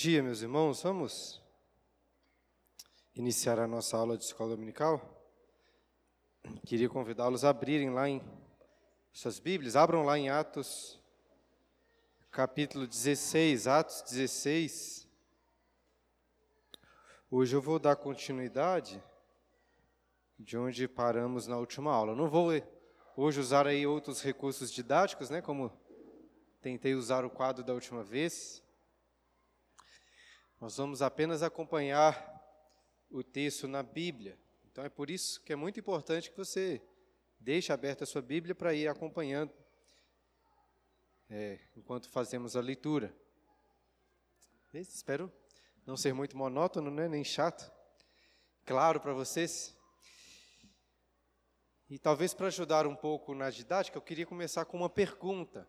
dia, meus irmãos. Vamos iniciar a nossa aula de escola dominical. Queria convidá-los a abrirem lá em suas Bíblias, abram lá em Atos, capítulo 16, Atos 16. Hoje eu vou dar continuidade de onde paramos na última aula. Não vou hoje usar aí outros recursos didáticos, né, como tentei usar o quadro da última vez. Nós vamos apenas acompanhar o texto na Bíblia. Então é por isso que é muito importante que você deixe aberta a sua Bíblia para ir acompanhando é, enquanto fazemos a leitura. Espero não ser muito monótono, né, nem chato. Claro para vocês. E talvez para ajudar um pouco na didática, eu queria começar com uma pergunta.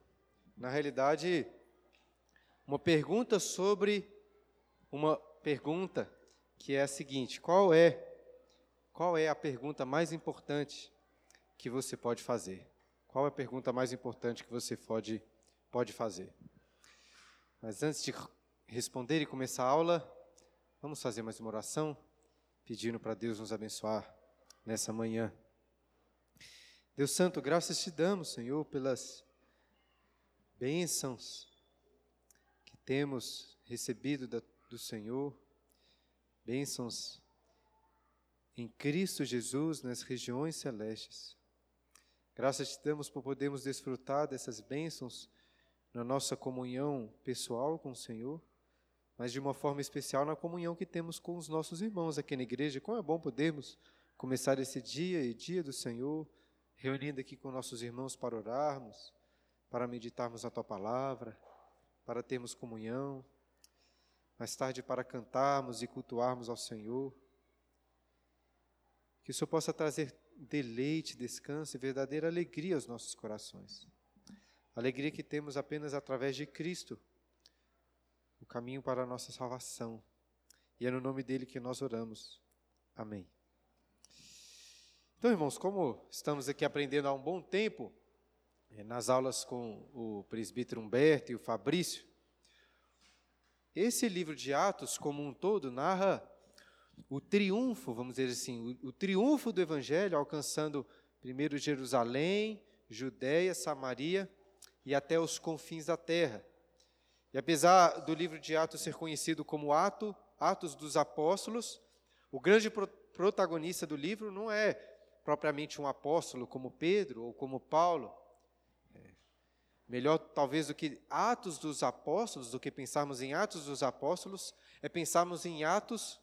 Na realidade, uma pergunta sobre uma pergunta que é a seguinte: qual é qual é a pergunta mais importante que você pode fazer? Qual é a pergunta mais importante que você pode pode fazer? Mas antes de responder e começar a aula, vamos fazer mais uma oração, pedindo para Deus nos abençoar nessa manhã. Deus Santo, graças te damos, Senhor, pelas bênçãos que temos recebido da do Senhor, bênçãos em Cristo Jesus nas regiões celestes. Graças te damos por podermos desfrutar dessas bênçãos na nossa comunhão pessoal com o Senhor, mas de uma forma especial na comunhão que temos com os nossos irmãos aqui na igreja. Como é bom podermos começar esse dia e dia do Senhor, reunindo aqui com nossos irmãos para orarmos, para meditarmos a tua palavra, para termos comunhão mais tarde para cantarmos e cultuarmos ao Senhor. Que o Senhor possa trazer deleite, descanso e verdadeira alegria aos nossos corações. Alegria que temos apenas através de Cristo, o caminho para a nossa salvação. E é no nome dele que nós oramos. Amém. Então, irmãos, como estamos aqui aprendendo há um bom tempo, eh, nas aulas com o presbítero Humberto e o Fabrício, esse livro de Atos, como um todo, narra o triunfo, vamos dizer assim, o, o triunfo do Evangelho, alcançando primeiro Jerusalém, Judéia, Samaria e até os confins da terra. E apesar do livro de Atos ser conhecido como Ato, Atos dos Apóstolos, o grande pro protagonista do livro não é propriamente um apóstolo como Pedro ou como Paulo, Melhor, talvez, do que Atos dos Apóstolos, do que pensarmos em Atos dos Apóstolos, é pensarmos em Atos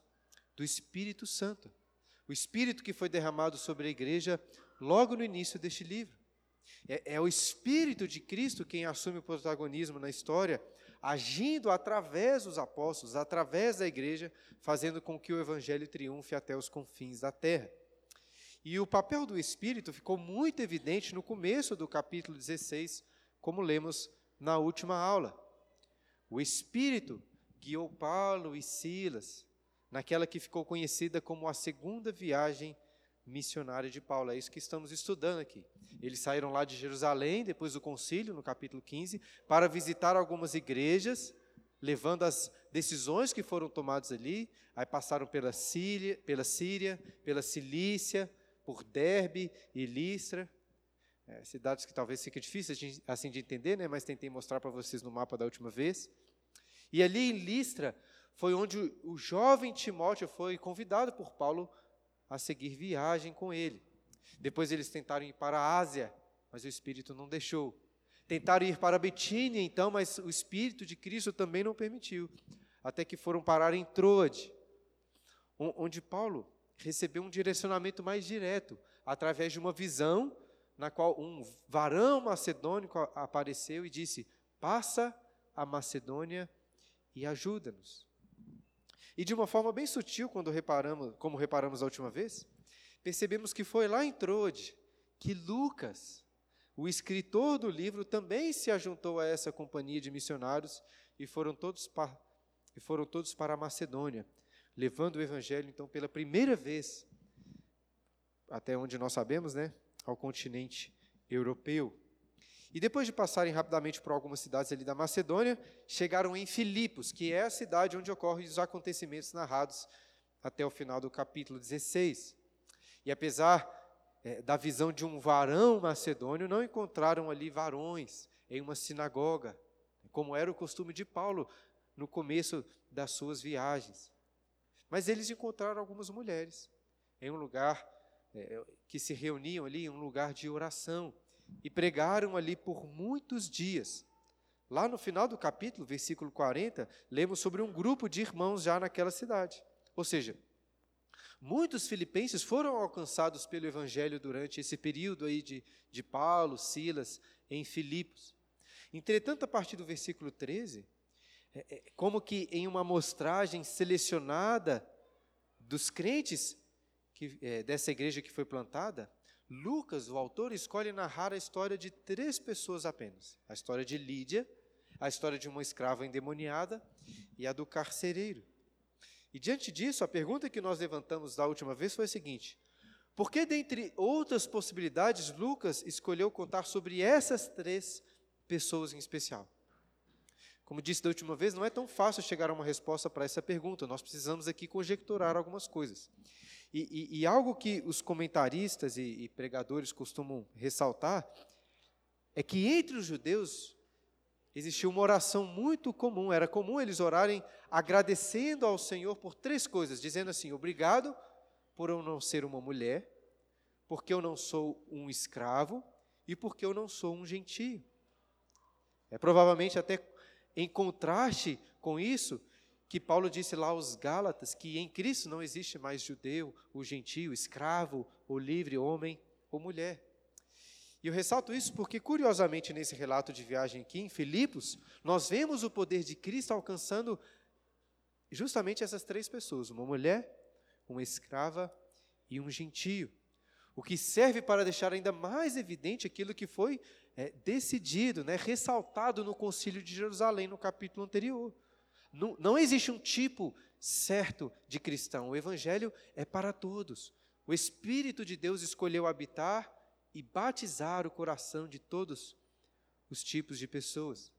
do Espírito Santo. O Espírito que foi derramado sobre a igreja logo no início deste livro. É, é o Espírito de Cristo quem assume o protagonismo na história, agindo através dos apóstolos, através da igreja, fazendo com que o Evangelho triunfe até os confins da terra. E o papel do Espírito ficou muito evidente no começo do capítulo 16 como lemos na última aula. O Espírito guiou Paulo e Silas naquela que ficou conhecida como a segunda viagem missionária de Paulo. É isso que estamos estudando aqui. Eles saíram lá de Jerusalém, depois do concílio, no capítulo 15, para visitar algumas igrejas, levando as decisões que foram tomadas ali. Aí passaram pela Síria, pela, Síria, pela Cilícia, por Derbe e Listra, é, cidades que talvez fique difícil assim de entender, né, mas tentei mostrar para vocês no mapa da última vez. E ali em Listra foi onde o jovem Timóteo foi convidado por Paulo a seguir viagem com ele. Depois eles tentaram ir para a Ásia, mas o Espírito não deixou. Tentaram ir para Betínia, então, mas o Espírito de Cristo também não permitiu. Até que foram parar em Troade, onde Paulo recebeu um direcionamento mais direto, através de uma visão na qual um varão macedônico apareceu e disse: Passa a Macedônia e ajuda-nos. E de uma forma bem sutil, quando reparamos, como reparamos a última vez, percebemos que foi lá em Trode que Lucas, o escritor do livro, também se ajuntou a essa companhia de missionários e foram todos para, e foram todos para a Macedônia, levando o evangelho então pela primeira vez, até onde nós sabemos, né, ao continente europeu. E depois de passarem rapidamente por algumas cidades ali da Macedônia, chegaram em Filipos, que é a cidade onde ocorrem os acontecimentos narrados até o final do capítulo 16. E apesar é, da visão de um varão macedônio, não encontraram ali varões em uma sinagoga, como era o costume de Paulo no começo das suas viagens. Mas eles encontraram algumas mulheres em um lugar é, que se reuniam ali, em um lugar de oração e pregaram ali por muitos dias. Lá no final do capítulo, versículo 40, lemos sobre um grupo de irmãos já naquela cidade. Ou seja, muitos filipenses foram alcançados pelo evangelho durante esse período aí de, de Paulo, Silas, em Filipos. Entretanto, a partir do versículo 13, é, é, como que em uma amostragem selecionada dos crentes que, é, dessa igreja que foi plantada, Lucas, o autor, escolhe narrar a história de três pessoas apenas: a história de Lídia, a história de uma escrava endemoniada e a do carcereiro. E diante disso, a pergunta que nós levantamos da última vez foi a seguinte: por que, dentre outras possibilidades, Lucas escolheu contar sobre essas três pessoas em especial? Como disse da última vez, não é tão fácil chegar a uma resposta para essa pergunta, nós precisamos aqui conjecturar algumas coisas. E, e, e algo que os comentaristas e, e pregadores costumam ressaltar é que entre os judeus existia uma oração muito comum. Era comum eles orarem agradecendo ao Senhor por três coisas, dizendo assim: Obrigado por eu não ser uma mulher, porque eu não sou um escravo e porque eu não sou um gentio. É provavelmente até em contraste com isso que Paulo disse lá aos Gálatas que em Cristo não existe mais judeu, o gentio, escravo, ou livre, homem ou mulher. E eu ressalto isso porque, curiosamente, nesse relato de viagem aqui em Filipos, nós vemos o poder de Cristo alcançando justamente essas três pessoas: uma mulher, uma escrava e um gentio. O que serve para deixar ainda mais evidente aquilo que foi é, decidido, né, ressaltado no Concílio de Jerusalém, no capítulo anterior. Não, não existe um tipo certo de cristão. O Evangelho é para todos. O Espírito de Deus escolheu habitar e batizar o coração de todos os tipos de pessoas.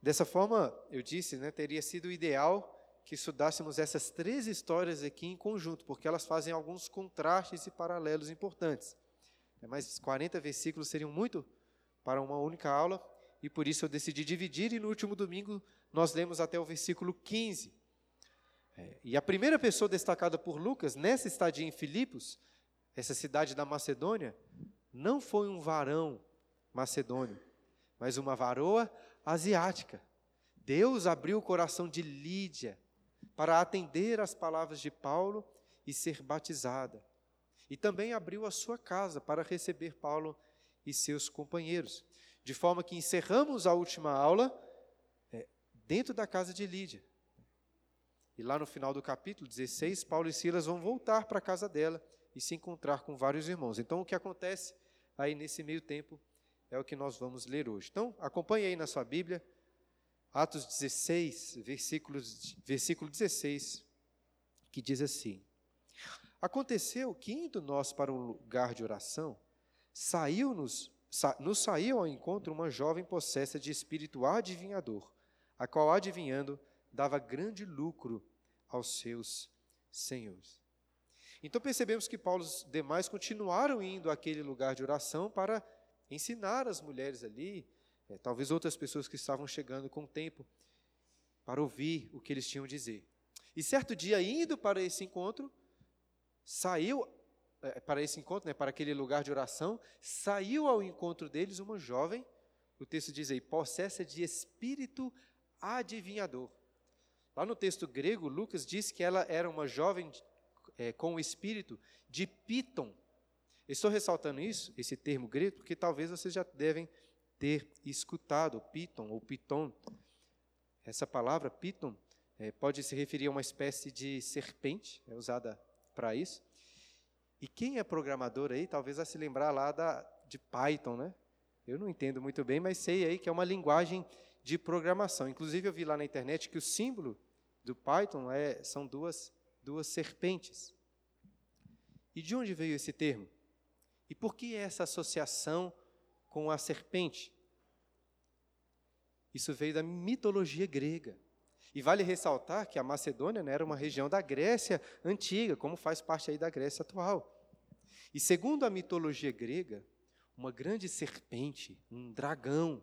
Dessa forma, eu disse, né, teria sido ideal que estudássemos essas três histórias aqui em conjunto, porque elas fazem alguns contrastes e paralelos importantes. Mas 40 versículos seriam muito para uma única aula, e por isso eu decidi dividir, e no último domingo nós lemos até o versículo 15. É, e a primeira pessoa destacada por Lucas nessa estadia em Filipos, essa cidade da Macedônia, não foi um varão macedônio, mas uma varoa asiática. Deus abriu o coração de Lídia para atender às palavras de Paulo e ser batizada. E também abriu a sua casa para receber Paulo e seus companheiros. De forma que encerramos a última aula dentro da casa de Lídia. E lá no final do capítulo 16, Paulo e Silas vão voltar para a casa dela e se encontrar com vários irmãos. Então, o que acontece aí nesse meio tempo é o que nós vamos ler hoje. Então, acompanhe aí na sua Bíblia, Atos 16, versículos, versículo 16, que diz assim: Aconteceu que, indo nós para um lugar de oração, saiu-nos, sa, nos saiu ao encontro uma jovem possessa de espírito adivinhador a qual, adivinhando, dava grande lucro aos seus senhores. Então percebemos que Paulo e os demais continuaram indo àquele lugar de oração para ensinar as mulheres ali, é, talvez outras pessoas que estavam chegando com o tempo, para ouvir o que eles tinham a dizer. E certo dia, indo para esse encontro, saiu é, para esse encontro, né, para aquele lugar de oração, saiu ao encontro deles uma jovem, o texto diz aí, possessa de espírito adivinhador. Lá no texto grego, Lucas diz que ela era uma jovem é, com o espírito de Piton. Estou ressaltando isso, esse termo grego, porque talvez vocês já devem ter escutado Piton ou Piton. Essa palavra Piton é, pode se referir a uma espécie de serpente, é usada para isso. E quem é programador aí, talvez vai se lembrar lá da, de Python, né? Eu não entendo muito bem, mas sei aí que é uma linguagem de programação. Inclusive, eu vi lá na internet que o símbolo do Python é, são duas, duas serpentes. E de onde veio esse termo? E por que essa associação com a serpente. Isso veio da mitologia grega. E vale ressaltar que a Macedônia né, era uma região da Grécia antiga, como faz parte aí da Grécia atual. E segundo a mitologia grega, uma grande serpente, um dragão,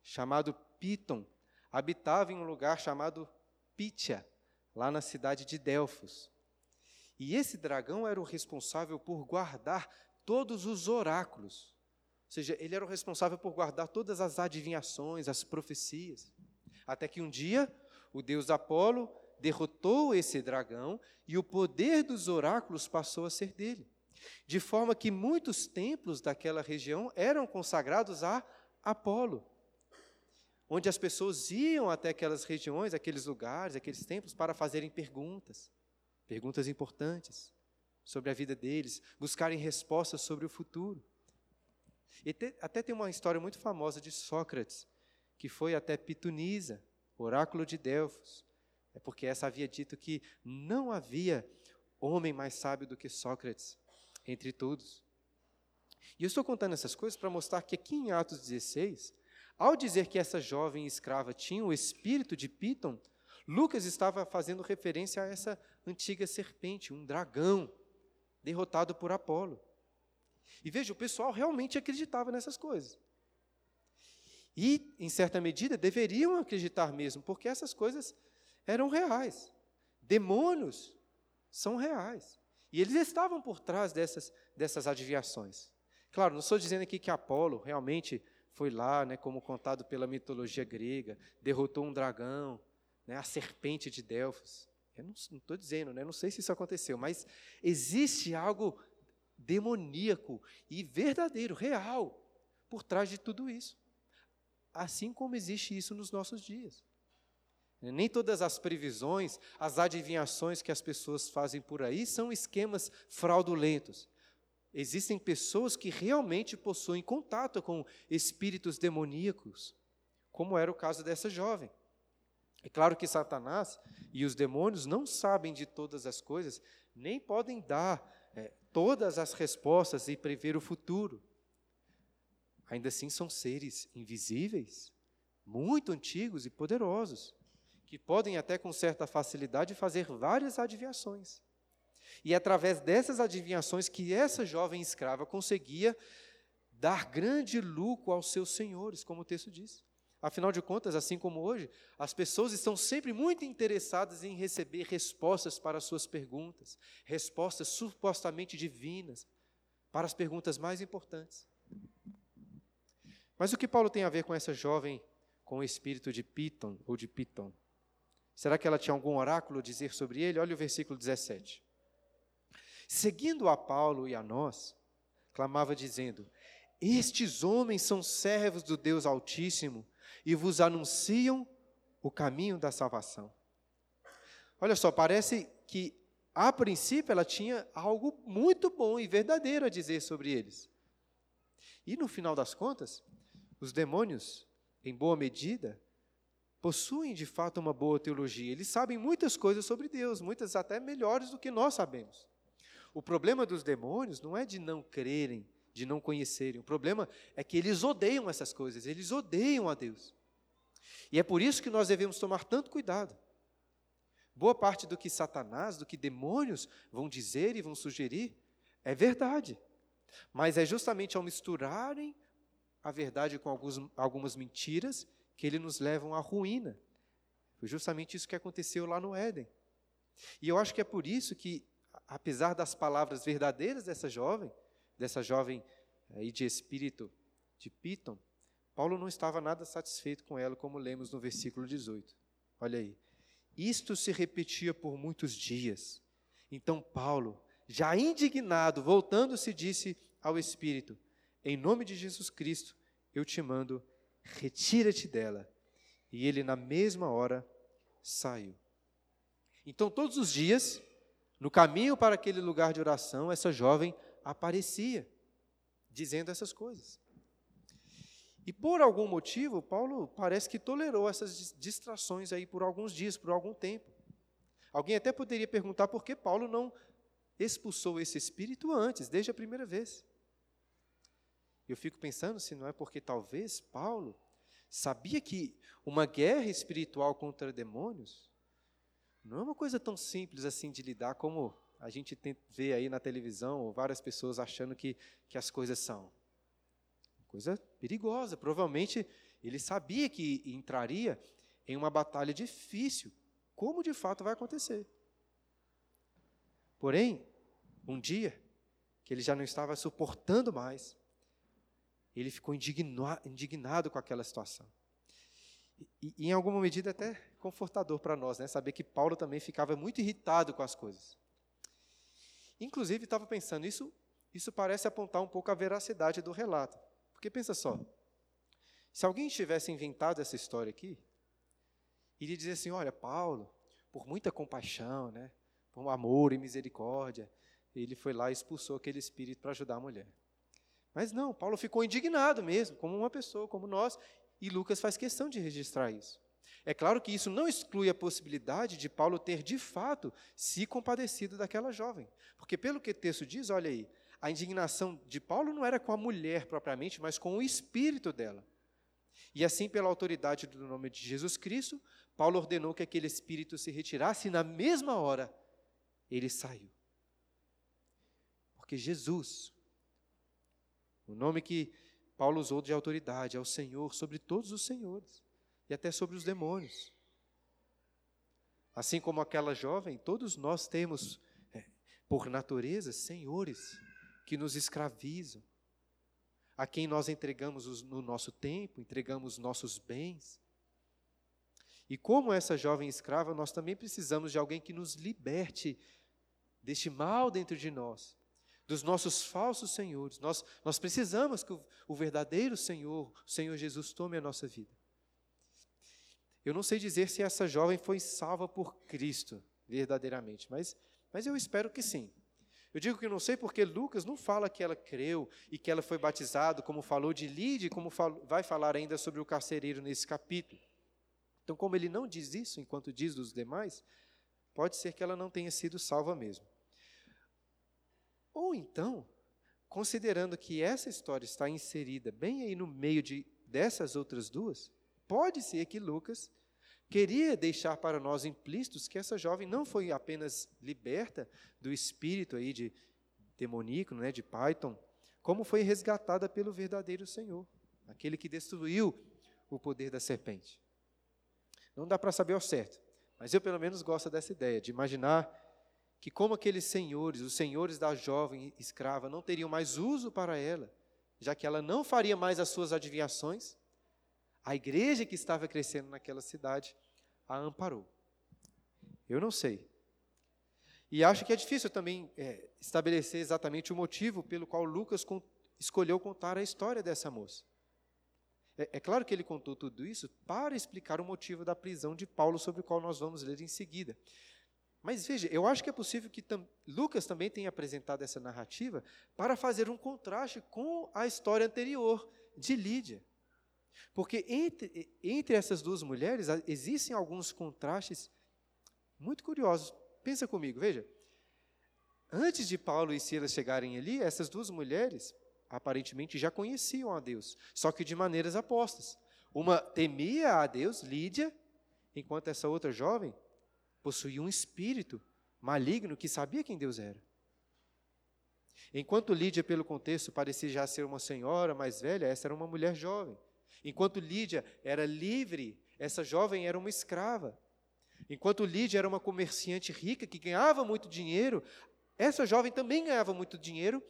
chamado Piton, habitava em um lugar chamado Pítia, lá na cidade de Delfos. E esse dragão era o responsável por guardar todos os oráculos. Ou seja, ele era o responsável por guardar todas as adivinhações, as profecias. Até que um dia, o deus Apolo derrotou esse dragão e o poder dos oráculos passou a ser dele. De forma que muitos templos daquela região eram consagrados a Apolo, onde as pessoas iam até aquelas regiões, aqueles lugares, aqueles templos para fazerem perguntas perguntas importantes sobre a vida deles, buscarem respostas sobre o futuro. E te, até tem uma história muito famosa de Sócrates, que foi até Pitunisa, oráculo de Delfos. É porque essa havia dito que não havia homem mais sábio do que Sócrates entre todos. E eu estou contando essas coisas para mostrar que aqui em Atos 16, ao dizer que essa jovem escrava tinha o espírito de Piton, Lucas estava fazendo referência a essa antiga serpente, um dragão, derrotado por Apolo. E veja, o pessoal realmente acreditava nessas coisas. E, em certa medida, deveriam acreditar mesmo, porque essas coisas eram reais. Demônios são reais. E eles estavam por trás dessas, dessas adivinhações. Claro, não estou dizendo aqui que Apolo realmente foi lá, né, como contado pela mitologia grega, derrotou um dragão, né, a serpente de Delfos. Eu não estou dizendo, né, não sei se isso aconteceu, mas existe algo demoníaco e verdadeiro, real, por trás de tudo isso. Assim como existe isso nos nossos dias. Nem todas as previsões, as adivinhações que as pessoas fazem por aí são esquemas fraudulentos. Existem pessoas que realmente possuem contato com espíritos demoníacos, como era o caso dessa jovem. É claro que Satanás e os demônios não sabem de todas as coisas, nem podem dar é, todas as respostas e prever o futuro. Ainda assim, são seres invisíveis, muito antigos e poderosos, que podem até com certa facilidade fazer várias adivinhações. E é através dessas adivinhações que essa jovem escrava conseguia dar grande lucro aos seus senhores, como o texto diz. Afinal de contas, assim como hoje, as pessoas estão sempre muito interessadas em receber respostas para as suas perguntas, respostas supostamente divinas para as perguntas mais importantes. Mas o que Paulo tem a ver com essa jovem com o espírito de Piton ou de Piton? Será que ela tinha algum oráculo a dizer sobre ele? Olha o versículo 17. Seguindo a Paulo e a nós, clamava dizendo: Estes homens são servos do Deus Altíssimo e vos anunciam o caminho da salvação. Olha só, parece que a princípio ela tinha algo muito bom e verdadeiro a dizer sobre eles. E no final das contas, os demônios, em boa medida, possuem de fato uma boa teologia. Eles sabem muitas coisas sobre Deus, muitas até melhores do que nós sabemos. O problema dos demônios não é de não crerem, de não conhecerem. O problema é que eles odeiam essas coisas, eles odeiam a Deus. E é por isso que nós devemos tomar tanto cuidado. Boa parte do que Satanás, do que demônios vão dizer e vão sugerir, é verdade. Mas é justamente ao misturarem a verdade com alguns, algumas mentiras que eles nos levam à ruína. Foi justamente isso que aconteceu lá no Éden. E eu acho que é por isso que, apesar das palavras verdadeiras dessa jovem, dessa jovem aí de espírito de Piton, Paulo não estava nada satisfeito com ela, como lemos no versículo 18. Olha aí. Isto se repetia por muitos dias. Então Paulo, já indignado, voltando-se, disse ao Espírito: Em nome de Jesus Cristo, eu te mando, retira-te dela. E ele, na mesma hora, saiu. Então, todos os dias, no caminho para aquele lugar de oração, essa jovem aparecia, dizendo essas coisas. E por algum motivo, Paulo parece que tolerou essas distrações aí por alguns dias, por algum tempo. Alguém até poderia perguntar por que Paulo não expulsou esse espírito antes, desde a primeira vez. Eu fico pensando se não é porque talvez Paulo sabia que uma guerra espiritual contra demônios não é uma coisa tão simples assim de lidar como a gente vê aí na televisão, várias pessoas achando que, que as coisas são. Coisa perigosa. Provavelmente ele sabia que entraria em uma batalha difícil, como de fato vai acontecer. Porém, um dia, que ele já não estava suportando mais, ele ficou indignado com aquela situação. E, e, em alguma medida até confortador para nós, né? Saber que Paulo também ficava muito irritado com as coisas. Inclusive, estava pensando, isso, isso parece apontar um pouco a veracidade do relato. Porque pensa só, se alguém tivesse inventado essa história aqui, iria dizer assim, olha, Paulo, por muita compaixão, né, por amor e misericórdia, ele foi lá e expulsou aquele espírito para ajudar a mulher. Mas não, Paulo ficou indignado mesmo, como uma pessoa, como nós, e Lucas faz questão de registrar isso. É claro que isso não exclui a possibilidade de Paulo ter, de fato, se compadecido daquela jovem. Porque, pelo que o texto diz, olha aí, a indignação de Paulo não era com a mulher propriamente, mas com o espírito dela. E assim, pela autoridade do nome de Jesus Cristo, Paulo ordenou que aquele espírito se retirasse e, na mesma hora, ele saiu. Porque Jesus, o nome que Paulo usou de autoridade, é o Senhor sobre todos os senhores e até sobre os demônios. Assim como aquela jovem, todos nós temos, é, por natureza, senhores que nos escravizam, a quem nós entregamos o no nosso tempo, entregamos nossos bens. E como essa jovem escrava, nós também precisamos de alguém que nos liberte deste mal dentro de nós, dos nossos falsos senhores. Nós, nós precisamos que o, o verdadeiro Senhor, o Senhor Jesus, tome a nossa vida. Eu não sei dizer se essa jovem foi salva por Cristo, verdadeiramente, mas, mas eu espero que sim. Eu digo que não sei porque Lucas não fala que ela creu e que ela foi batizada, como falou de Lide, como vai falar ainda sobre o carcereiro nesse capítulo. Então, como ele não diz isso, enquanto diz dos demais, pode ser que ela não tenha sido salva mesmo. Ou então, considerando que essa história está inserida bem aí no meio de, dessas outras duas, pode ser que Lucas queria deixar para nós implícitos que essa jovem não foi apenas liberta do espírito aí de demoníaco, né, de Python, como foi resgatada pelo verdadeiro Senhor, aquele que destruiu o poder da serpente. Não dá para saber ao certo, mas eu pelo menos gosto dessa ideia, de imaginar que como aqueles senhores, os senhores da jovem escrava, não teriam mais uso para ela, já que ela não faria mais as suas adivinhações, a igreja que estava crescendo naquela cidade a amparou. Eu não sei. E acho que é difícil também é, estabelecer exatamente o motivo pelo qual Lucas con escolheu contar a história dessa moça. É, é, claro que ele contou tudo isso para explicar o motivo da prisão de Paulo, sobre o qual nós vamos ler em seguida. Mas veja, eu acho que é possível que tam Lucas também tenha apresentado essa narrativa para fazer um contraste com a história anterior de Lídia. Porque entre, entre essas duas mulheres existem alguns contrastes muito curiosos. Pensa comigo, veja. Antes de Paulo e Silas chegarem ali, essas duas mulheres aparentemente já conheciam a Deus, só que de maneiras apostas. Uma temia a Deus, Lídia, enquanto essa outra jovem possuía um espírito maligno que sabia quem Deus era. Enquanto Lídia, pelo contexto, parecia já ser uma senhora mais velha, essa era uma mulher jovem. Enquanto Lídia era livre, essa jovem era uma escrava. Enquanto Lídia era uma comerciante rica que ganhava muito dinheiro, essa jovem também ganhava muito dinheiro,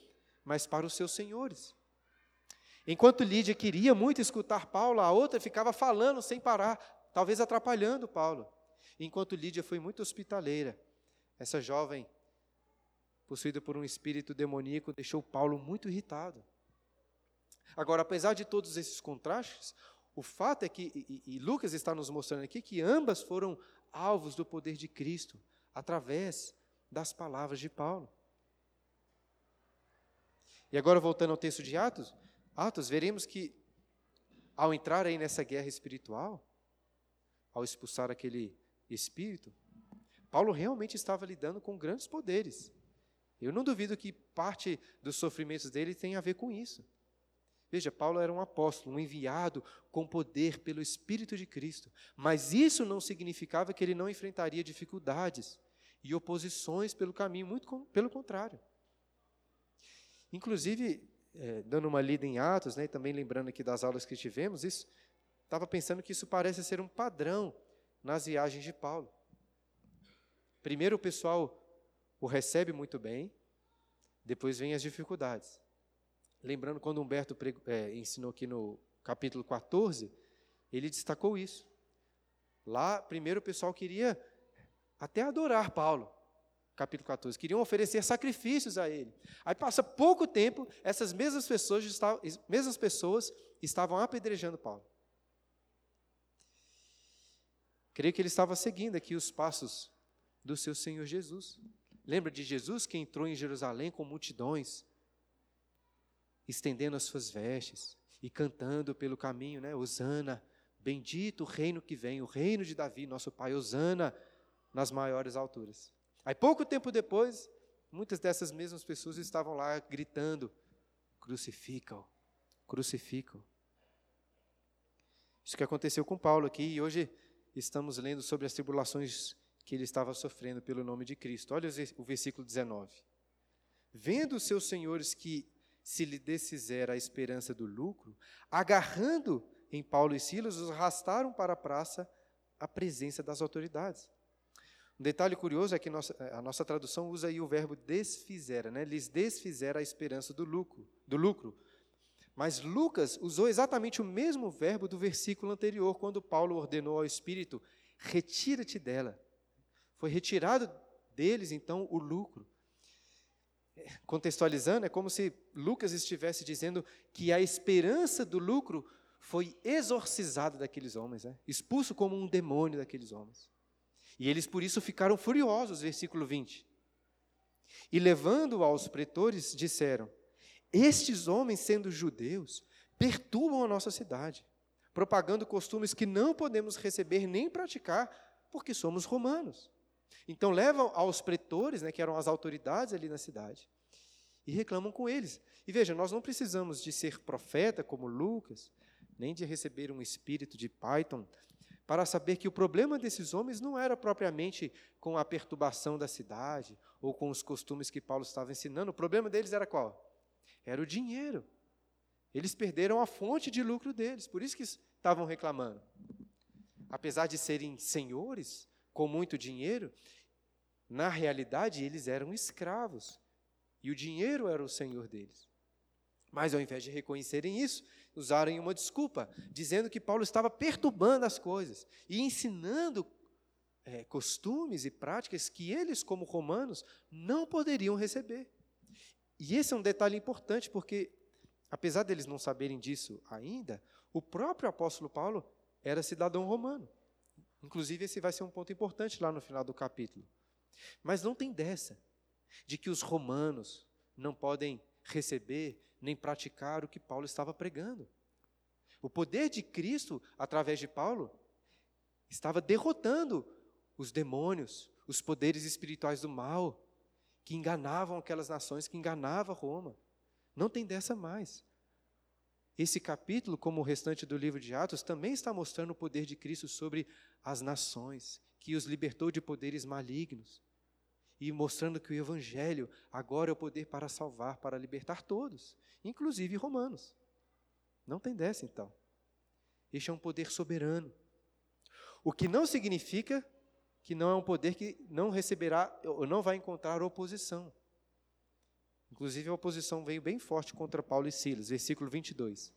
mas para os seus senhores. Enquanto Lídia queria muito escutar Paulo, a outra ficava falando sem parar, talvez atrapalhando Paulo. Enquanto Lídia foi muito hospitaleira, essa jovem, possuída por um espírito demoníaco, deixou Paulo muito irritado. Agora, apesar de todos esses contrastes, o fato é que, e, e Lucas está nos mostrando aqui, que ambas foram alvos do poder de Cristo, através das palavras de Paulo. E agora, voltando ao texto de Atos, Atos, veremos que, ao entrar aí nessa guerra espiritual, ao expulsar aquele espírito, Paulo realmente estava lidando com grandes poderes. Eu não duvido que parte dos sofrimentos dele tenha a ver com isso. Veja, Paulo era um apóstolo, um enviado com poder pelo Espírito de Cristo. Mas isso não significava que ele não enfrentaria dificuldades e oposições pelo caminho, muito com, pelo contrário. Inclusive, é, dando uma lida em Atos, né, e também lembrando aqui das aulas que tivemos, isso estava pensando que isso parece ser um padrão nas viagens de Paulo. Primeiro o pessoal o recebe muito bem, depois vem as dificuldades. Lembrando quando Humberto é, ensinou aqui no capítulo 14, ele destacou isso. Lá, primeiro o pessoal queria até adorar Paulo, capítulo 14, queriam oferecer sacrifícios a ele. Aí passa pouco tempo, essas mesmas pessoas, mesmas pessoas estavam apedrejando Paulo. Creio que ele estava seguindo aqui os passos do seu Senhor Jesus. Lembra de Jesus que entrou em Jerusalém com multidões, estendendo as suas vestes e cantando pelo caminho, né? Osana, bendito o reino que vem, o reino de Davi, nosso pai, Osana, nas maiores alturas. Aí pouco tempo depois, muitas dessas mesmas pessoas estavam lá gritando: crucificam, crucificam. Isso que aconteceu com Paulo aqui, e hoje estamos lendo sobre as tribulações que ele estava sofrendo pelo nome de Cristo. Olha o versículo 19. Vendo os seus senhores que se lhe desfizera a esperança do lucro, agarrando em Paulo e Silas, os arrastaram para a praça a presença das autoridades. Um detalhe curioso é que nossa, a nossa tradução usa aí o verbo desfizera, né? lhes desfizera a esperança do lucro, do lucro, mas Lucas usou exatamente o mesmo verbo do versículo anterior, quando Paulo ordenou ao Espírito: retira-te dela. Foi retirado deles, então, o lucro. Contextualizando, é como se Lucas estivesse dizendo que a esperança do lucro foi exorcizada daqueles homens, né? expulso como um demônio daqueles homens. E eles por isso ficaram furiosos, versículo 20. E levando-o aos pretores, disseram: estes homens, sendo judeus, perturbam a nossa cidade, propagando costumes que não podemos receber nem praticar, porque somos romanos. Então levam aos pretores, né, que eram as autoridades ali na cidade, e reclamam com eles. E veja, nós não precisamos de ser profeta como Lucas, nem de receber um espírito de Python, para saber que o problema desses homens não era propriamente com a perturbação da cidade ou com os costumes que Paulo estava ensinando. O problema deles era qual? Era o dinheiro. Eles perderam a fonte de lucro deles, por isso que estavam reclamando. Apesar de serem senhores com muito dinheiro, na realidade eles eram escravos. E o dinheiro era o senhor deles. Mas ao invés de reconhecerem isso, usaram uma desculpa, dizendo que Paulo estava perturbando as coisas e ensinando é, costumes e práticas que eles, como romanos, não poderiam receber. E esse é um detalhe importante, porque, apesar deles não saberem disso ainda, o próprio apóstolo Paulo era cidadão romano. Inclusive, esse vai ser um ponto importante lá no final do capítulo. Mas não tem dessa, de que os romanos não podem receber nem praticar o que Paulo estava pregando. O poder de Cristo, através de Paulo, estava derrotando os demônios, os poderes espirituais do mal, que enganavam aquelas nações, que enganava Roma. Não tem dessa mais. Esse capítulo, como o restante do livro de Atos, também está mostrando o poder de Cristo sobre as nações, que os libertou de poderes malignos. E mostrando que o Evangelho agora é o poder para salvar, para libertar todos, inclusive romanos. Não tem dessa, então. Este é um poder soberano. O que não significa que não é um poder que não receberá ou não vai encontrar oposição. Inclusive, a oposição veio bem forte contra Paulo e Silas, versículo 22.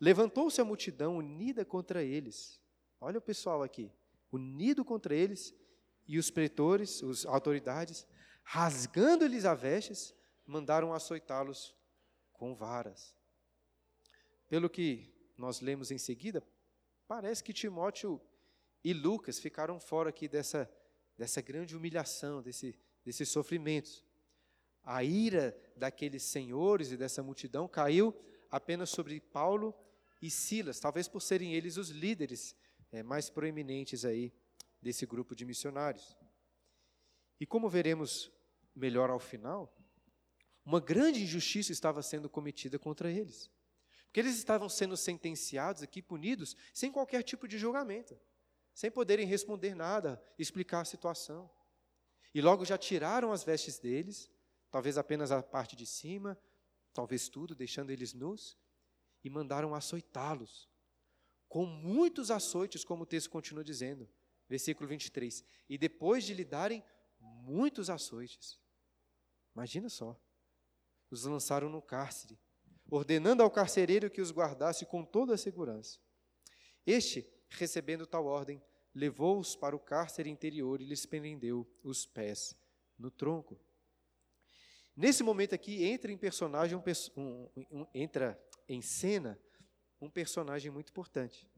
Levantou-se a multidão unida contra eles. Olha o pessoal aqui, unido contra eles, e os pretores, as autoridades, rasgando-lhes as vestes, mandaram açoitá-los com varas. Pelo que nós lemos em seguida, parece que Timóteo e Lucas ficaram fora aqui dessa, dessa grande humilhação, desse, desses sofrimentos. A ira daqueles senhores e dessa multidão caiu apenas sobre Paulo e Silas, talvez por serem eles os líderes é, mais proeminentes aí desse grupo de missionários. E como veremos melhor ao final, Uma grande injustiça estava sendo cometida contra eles. Porque eles estavam sendo sentenciados aqui, punidos, sem qualquer tipo de julgamento, sem poderem responder nada, explicar a situação. E logo já tiraram as vestes deles, talvez apenas a parte de cima, talvez tudo, deixando eles nus, e mandaram açoitá-los, com muitos açoites, como o texto continua dizendo, versículo 23. E depois de lhe darem muitos açoites, imagina só, os lançaram no cárcere, ordenando ao carcereiro que os guardasse com toda a segurança. Este, recebendo tal ordem, levou-os para o cárcere interior e lhes prendeu os pés no tronco. Nesse momento aqui entra em personagem um, um, um, entra em cena um personagem muito importante.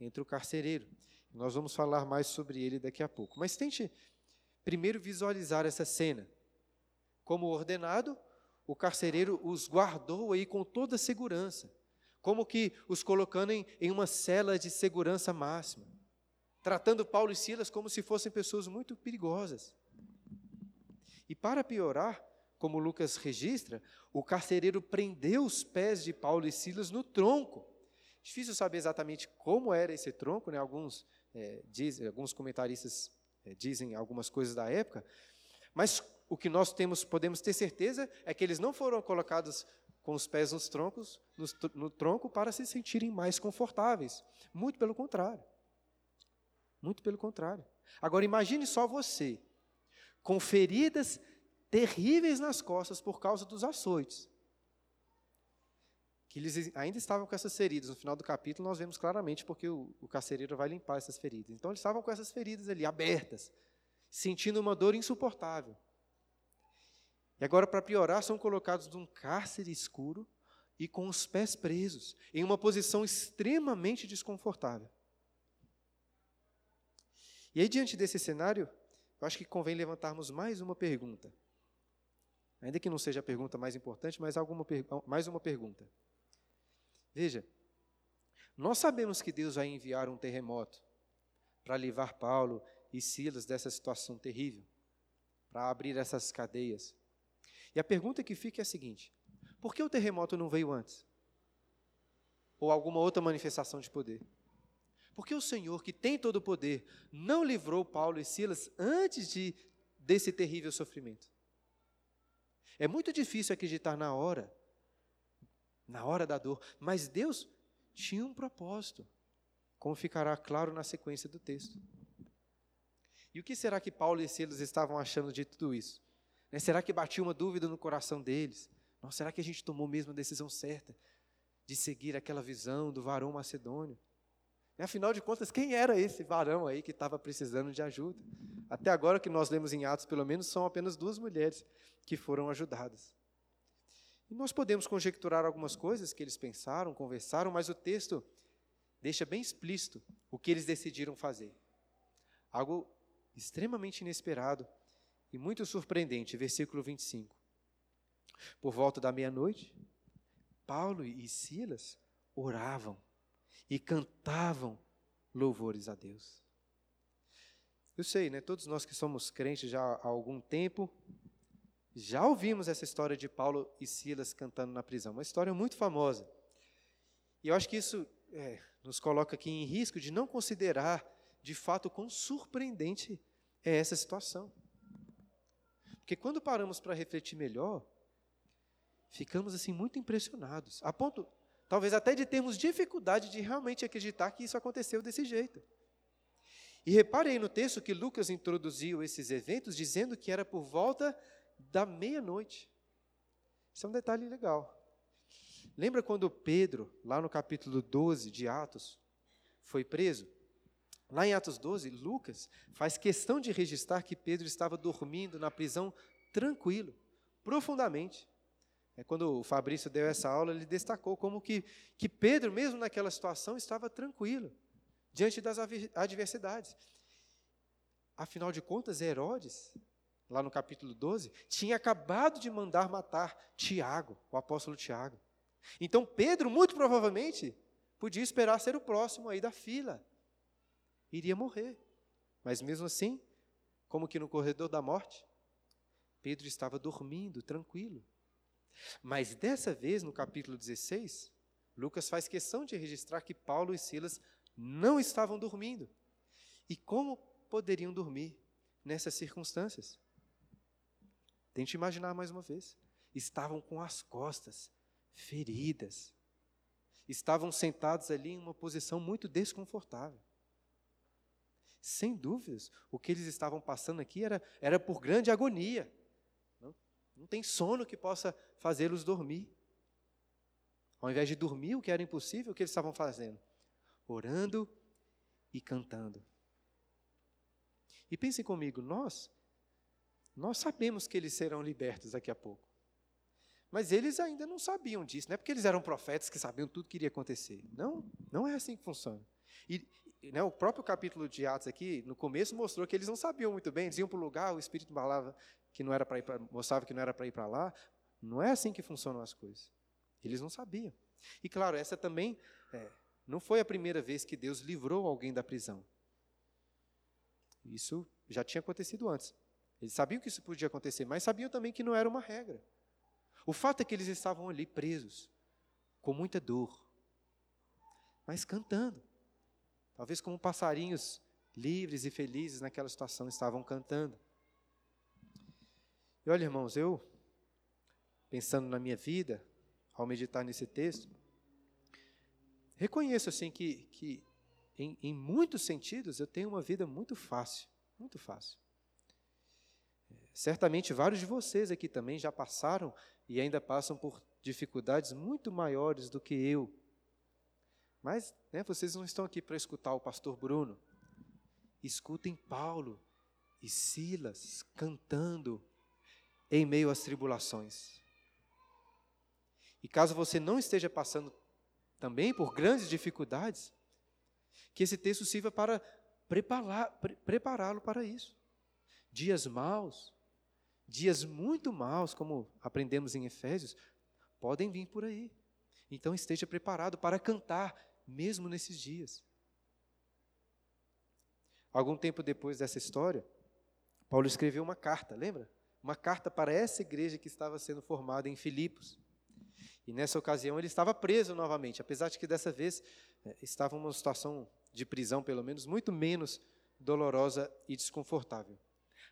Entra o carcereiro. Nós vamos falar mais sobre ele daqui a pouco. Mas tente primeiro visualizar essa cena. Como ordenado, o carcereiro os guardou aí com toda a segurança, como que os colocando em, em uma cela de segurança máxima, tratando Paulo e Silas como se fossem pessoas muito perigosas. E para piorar, como Lucas registra, o carcereiro prendeu os pés de Paulo e Silas no tronco. Difícil saber exatamente como era esse tronco, né? alguns, é, dizem, alguns comentaristas é, dizem algumas coisas da época, mas o que nós temos, podemos ter certeza é que eles não foram colocados com os pés nos troncos, no tronco para se sentirem mais confortáveis. Muito pelo contrário. Muito pelo contrário. Agora imagine só você, com feridas terríveis nas costas por causa dos açoites. Que eles ainda estavam com essas feridas. No final do capítulo, nós vemos claramente porque o, o carcereiro vai limpar essas feridas. Então, eles estavam com essas feridas ali, abertas, sentindo uma dor insuportável. E agora, para piorar, são colocados num cárcere escuro e com os pés presos, em uma posição extremamente desconfortável. E aí, diante desse cenário, eu acho que convém levantarmos mais uma pergunta. Ainda que não seja a pergunta mais importante, mas alguma, mais uma pergunta. Veja, nós sabemos que Deus vai enviar um terremoto para livrar Paulo e Silas dessa situação terrível, para abrir essas cadeias. E a pergunta que fica é a seguinte: por que o terremoto não veio antes? Ou alguma outra manifestação de poder? Por que o Senhor, que tem todo o poder, não livrou Paulo e Silas antes de, desse terrível sofrimento? É muito difícil acreditar na hora, na hora da dor, mas Deus tinha um propósito, como ficará claro na sequência do texto. E o que será que Paulo e Silas estavam achando de tudo isso? Né? Será que batia uma dúvida no coração deles? Não, será que a gente tomou mesmo a decisão certa de seguir aquela visão do varão macedônio? E, afinal de contas, quem era esse varão aí que estava precisando de ajuda? Até agora que nós lemos em Atos, pelo menos, são apenas duas mulheres que foram ajudadas. E nós podemos conjecturar algumas coisas que eles pensaram, conversaram, mas o texto deixa bem explícito o que eles decidiram fazer. Algo extremamente inesperado e muito surpreendente, versículo 25. Por volta da meia-noite, Paulo e Silas oravam e cantavam louvores a Deus. Eu sei, né? Todos nós que somos crentes já há algum tempo, já ouvimos essa história de Paulo e Silas cantando na prisão, uma história muito famosa. E eu acho que isso é, nos coloca aqui em risco de não considerar, de fato, quão surpreendente é essa situação. Porque quando paramos para refletir melhor, ficamos assim muito impressionados, a ponto, talvez até de termos dificuldade de realmente acreditar que isso aconteceu desse jeito. E reparem no texto que Lucas introduziu esses eventos dizendo que era por volta da meia-noite. Isso é um detalhe legal. Lembra quando Pedro, lá no capítulo 12 de Atos, foi preso? Lá em Atos 12, Lucas faz questão de registrar que Pedro estava dormindo na prisão tranquilo, profundamente. É, quando o Fabrício deu essa aula, ele destacou como que, que Pedro, mesmo naquela situação, estava tranquilo diante das adversidades. Afinal de contas, Herodes, lá no capítulo 12, tinha acabado de mandar matar Tiago, o apóstolo Tiago. Então Pedro, muito provavelmente, podia esperar ser o próximo aí da fila. Iria morrer. Mas mesmo assim, como que no corredor da morte, Pedro estava dormindo, tranquilo, Mas dessa vez, no capítulo 16, Lucas faz questão de registrar que Paulo e Silas não estavam dormindo. E como poderiam dormir nessas circunstâncias? Tente imaginar mais uma vez. Estavam com as costas feridas. Estavam sentados ali em uma posição muito desconfortável. Sem dúvidas, o que eles estavam passando aqui era, era por grande agonia. Não, não tem sono que possa fazê-los dormir. Ao invés de dormir, o que era impossível, o que eles estavam fazendo? Orando e cantando. E pensem comigo, nós, nós sabemos que eles serão libertos daqui a pouco. Mas eles ainda não sabiam disso, não é porque eles eram profetas que sabiam tudo que iria acontecer. Não, não é assim que funciona. E né, o próprio capítulo de Atos aqui, no começo, mostrou que eles não sabiam muito bem, eles iam para o lugar, o Espírito falava que não era para ir pra, mostrava que não era para ir para lá. Não é assim que funcionam as coisas. Eles não sabiam. E claro, essa também é, não foi a primeira vez que Deus livrou alguém da prisão. Isso já tinha acontecido antes. Eles sabiam que isso podia acontecer, mas sabiam também que não era uma regra. O fato é que eles estavam ali presos, com muita dor, mas cantando. Talvez como passarinhos livres e felizes naquela situação estavam cantando. E olha, irmãos, eu, pensando na minha vida, ao meditar nesse texto, reconheço assim que, que em, em muitos sentidos eu tenho uma vida muito fácil, muito fácil. Certamente vários de vocês aqui também já passaram e ainda passam por dificuldades muito maiores do que eu. Mas né, vocês não estão aqui para escutar o pastor Bruno. Escutem Paulo e Silas cantando em meio às tribulações. E caso você não esteja passando também por grandes dificuldades, que esse texto sirva para prepará-lo para isso. Dias maus, dias muito maus, como aprendemos em Efésios, podem vir por aí. Então esteja preparado para cantar, mesmo nesses dias. Algum tempo depois dessa história, Paulo escreveu uma carta, lembra? Uma carta para essa igreja que estava sendo formada em Filipos. E nessa ocasião ele estava preso novamente, apesar de que dessa vez é, estava uma situação de prisão, pelo menos, muito menos dolorosa e desconfortável.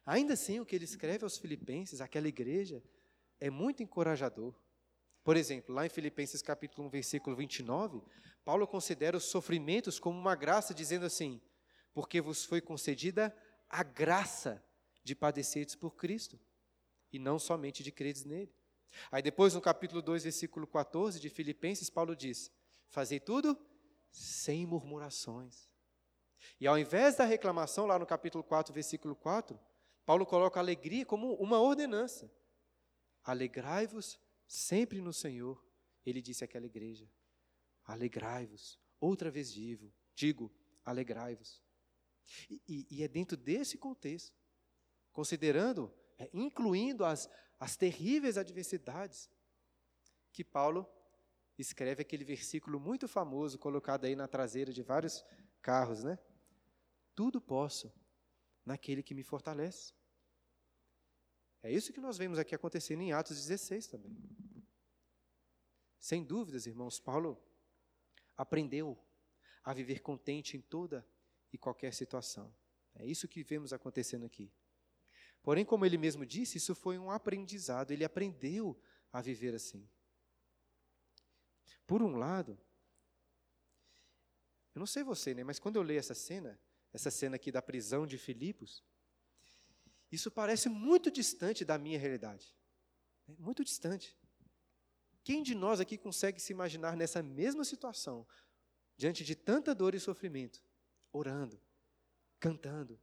Ainda assim, o que ele escreve aos Filipenses, aquela igreja, é muito encorajador. Por exemplo, lá em Filipenses capítulo 1, versículo 29, Paulo considera os sofrimentos como uma graça, dizendo assim: porque vos foi concedida a graça de padecerdes por Cristo, e não somente de credes nele. Aí depois, no capítulo 2, versículo 14 de Filipenses, Paulo diz: Fazei tudo sem murmurações. E ao invés da reclamação, lá no capítulo 4, versículo 4, Paulo coloca a alegria como uma ordenança. Alegrai-vos sempre no Senhor. Ele disse àquela igreja: Alegrai-vos. Outra vez digo, digo, alegrai-vos. E, e, e, é dentro desse contexto, considerando, é, incluindo as, as terríveis adversidades, que Paulo escreve aquele versículo muito famoso colocado aí na traseira de vários carros, né? Tudo posso naquele que me fortalece. É isso que nós vemos aqui acontecendo em Atos 16 também. Sem dúvidas, irmãos, Paulo aprendeu a viver contente em toda e qualquer situação. É isso que vemos acontecendo aqui. Porém, como ele mesmo disse, isso foi um aprendizado, ele aprendeu a viver assim. Por um lado, eu não sei você, né, mas quando eu leio essa cena, essa cena aqui da prisão de Filipos, isso parece muito distante da minha realidade. Né, muito distante. Quem de nós aqui consegue se imaginar nessa mesma situação, diante de tanta dor e sofrimento, orando, cantando,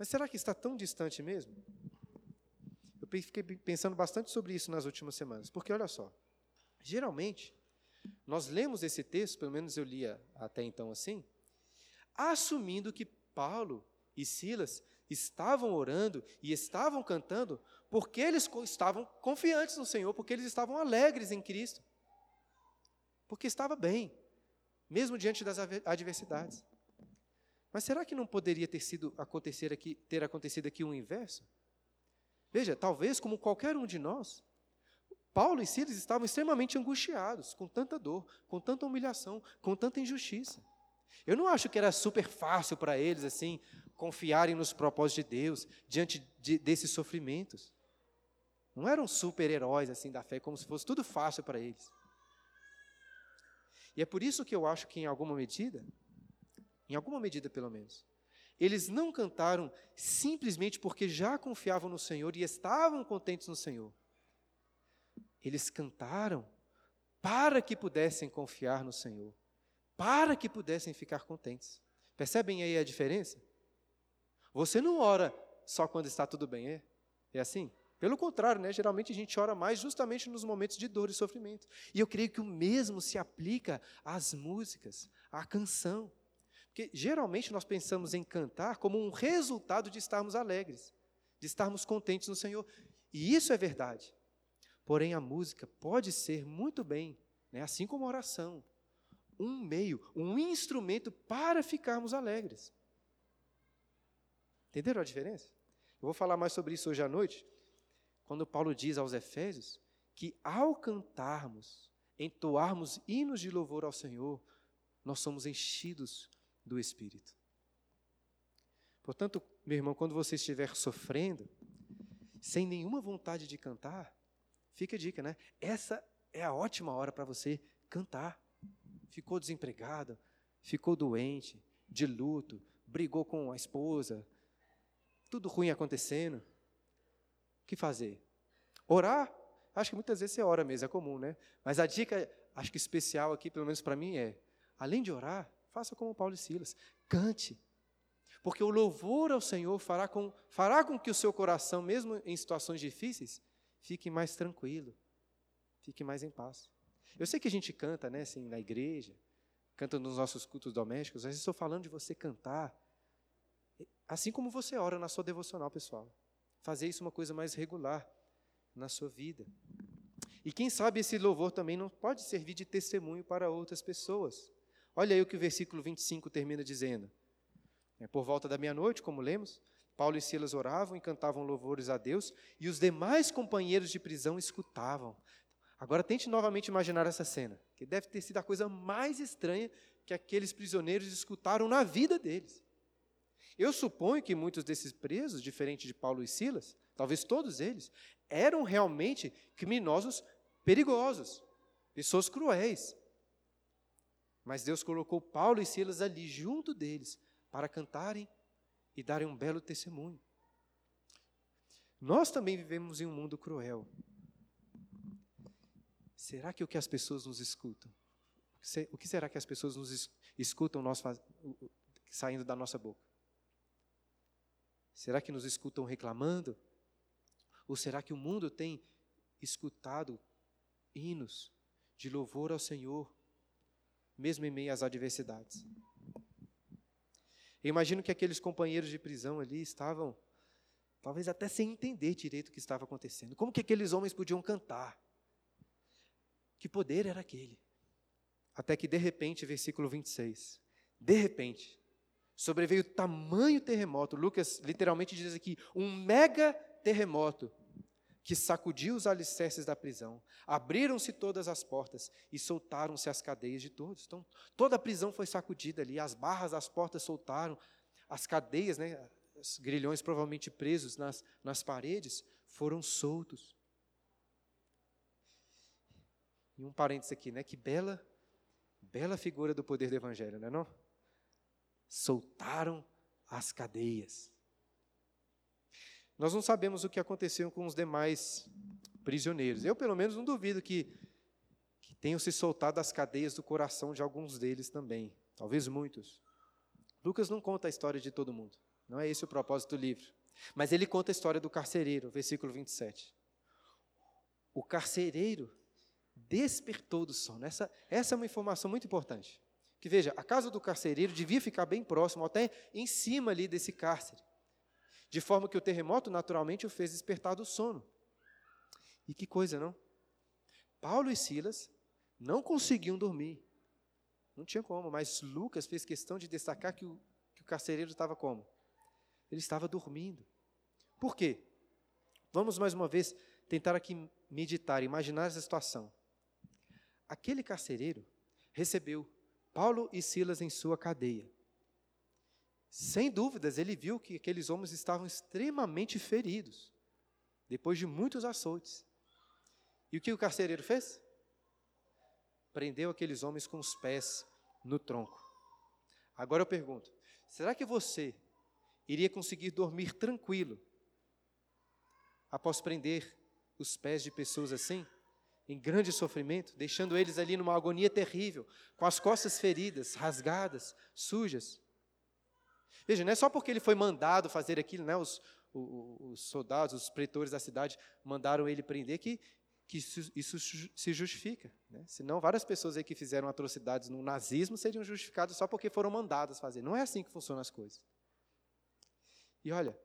mas será que está tão distante mesmo? Eu fiquei pensando bastante sobre isso nas últimas semanas, porque olha só, geralmente, nós lemos esse texto, pelo menos eu lia até então assim, assumindo que Paulo e Silas estavam orando e estavam cantando porque eles estavam confiantes no Senhor, porque eles estavam alegres em Cristo, porque estava bem, mesmo diante das adversidades. Mas será que não poderia ter sido acontecer aqui, ter acontecido aqui o inverso? Veja, talvez como qualquer um de nós, Paulo e Silas estavam extremamente angustiados, com tanta dor, com tanta humilhação, com tanta injustiça. Eu não acho que era super fácil para eles assim confiarem nos propósitos de Deus diante de, desses sofrimentos. Não eram super-heróis assim da fé, como se fosse tudo fácil para eles. E é por isso que eu acho que em alguma medida, em alguma medida pelo menos, eles não cantaram simplesmente porque já confiavam no Senhor e estavam contentes no Senhor. Eles cantaram para que pudessem confiar no Senhor, para que pudessem ficar contentes. Percebem aí a diferença? Você não ora só quando está tudo bem, é? É assim? Pelo contrário, né? geralmente a gente ora mais justamente nos momentos de dor e sofrimento. E eu creio que o mesmo se aplica às músicas, à canção. Porque geralmente nós pensamos em cantar como um resultado de estarmos alegres, de estarmos contentes no Senhor. E isso é verdade. Porém, a música pode ser muito bem, né, assim como a oração, um meio, um instrumento para ficarmos alegres. Entenderam a diferença? Eu vou falar mais sobre isso hoje à noite, quando Paulo diz aos Efésios que ao cantarmos, entoarmos hinos de louvor ao Senhor, nós somos enchidos do Espírito. Portanto, meu irmão, quando você estiver sofrendo, sem nenhuma vontade de cantar, Fica a dica, né? Essa é a ótima hora para você cantar. Ficou desempregado, ficou doente, de luto, brigou com a esposa, tudo ruim acontecendo. O que fazer? Orar? Acho que muitas vezes você ora mesmo, é comum, né? Mas a dica, acho que especial aqui, pelo menos para mim, é: além de orar, faça como Paulo e Silas, cante. Porque o louvor ao Senhor fará com, fará com que o seu coração, mesmo em situações difíceis, fique mais tranquilo, fique mais em paz. Eu sei que a gente canta, né, assim, na igreja, canta nos nossos cultos domésticos, mas estou falando de você cantar, assim como você ora na sua devocional pessoal. Fazer isso uma coisa mais regular na sua vida. E quem sabe esse louvor também não pode servir de testemunho para outras pessoas. Olha aí o que o versículo 25 termina dizendo. É por volta da meia-noite, como lemos, Paulo e Silas oravam e cantavam louvores a Deus, e os demais companheiros de prisão escutavam. Agora tente novamente imaginar essa cena, que deve ter sido a coisa mais estranha que aqueles prisioneiros escutaram na vida deles. Eu suponho que muitos desses presos, diferente de Paulo e Silas, talvez todos eles, eram realmente criminosos perigosos, pessoas cruéis. Mas Deus colocou Paulo e Silas ali junto deles para cantarem e darem um belo testemunho. Nós também vivemos em um mundo cruel. Será que o que as pessoas nos escutam? O que será que as pessoas nos escutam nós saindo da nossa boca? Será que nos escutam reclamando? Ou será que o mundo tem escutado hinos de louvor ao Senhor, mesmo em meio às adversidades? Eu imagino que aqueles companheiros de prisão ali estavam, talvez até sem entender direito o que estava acontecendo. Como que aqueles homens podiam cantar? Que poder era aquele? Até que, de repente, versículo 26, de repente, sobreveio tamanho terremoto. Lucas literalmente diz aqui: um mega terremoto que sacudiu os alicerces da prisão. Abriram-se todas as portas e soltaram-se as cadeias de todos. Então, toda a prisão foi sacudida ali, as barras das portas soltaram, as cadeias, né, os grilhões provavelmente presos nas, nas paredes, foram soltos. E um parênteses aqui, né? Que bela, bela figura do poder do Evangelho, não é não? Soltaram as cadeias. Nós não sabemos o que aconteceu com os demais prisioneiros. Eu, pelo menos, não duvido que, que tenham se soltado as cadeias do coração de alguns deles também, talvez muitos. Lucas não conta a história de todo mundo, não é esse o propósito do livro. Mas ele conta a história do carcereiro, versículo 27. O carcereiro despertou do sono. Essa, essa é uma informação muito importante. Que veja, a casa do carcereiro devia ficar bem próximo, até em cima ali desse cárcere de forma que o terremoto naturalmente o fez despertar do sono. E que coisa, não? Paulo e Silas não conseguiam dormir. Não tinha como, mas Lucas fez questão de destacar que o, que o carcereiro estava como? Ele estava dormindo. Por quê? Vamos mais uma vez tentar aqui meditar, imaginar essa situação. Aquele carcereiro recebeu Paulo e Silas em sua cadeia. Sem dúvidas, ele viu que aqueles homens estavam extremamente feridos, depois de muitos açoites. E o que o carcereiro fez? Prendeu aqueles homens com os pés no tronco. Agora eu pergunto: será que você iria conseguir dormir tranquilo após prender os pés de pessoas assim? Em grande sofrimento, deixando eles ali numa agonia terrível, com as costas feridas, rasgadas, sujas. Veja, não é só porque ele foi mandado fazer aquilo, né, os, os, os soldados, os pretores da cidade mandaram ele prender, que, que isso, isso se justifica. Né? Senão, várias pessoas aí que fizeram atrocidades no nazismo seriam justificadas só porque foram mandadas fazer. Não é assim que funcionam as coisas. E olha,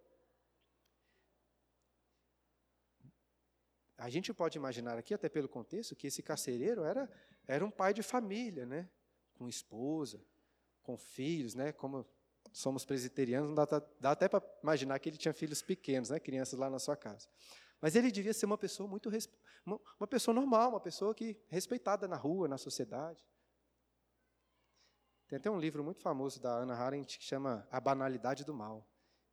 A gente pode imaginar aqui, até pelo contexto, que esse carcereiro era, era um pai de família, né? com esposa, com filhos, né? como somos presbiterianos, dá, dá até para imaginar que ele tinha filhos pequenos, né? crianças lá na sua casa. Mas ele devia ser uma pessoa muito uma pessoa normal, uma pessoa que respeitada na rua, na sociedade. Tem até um livro muito famoso da Ana Arendt que chama A Banalidade do Mal,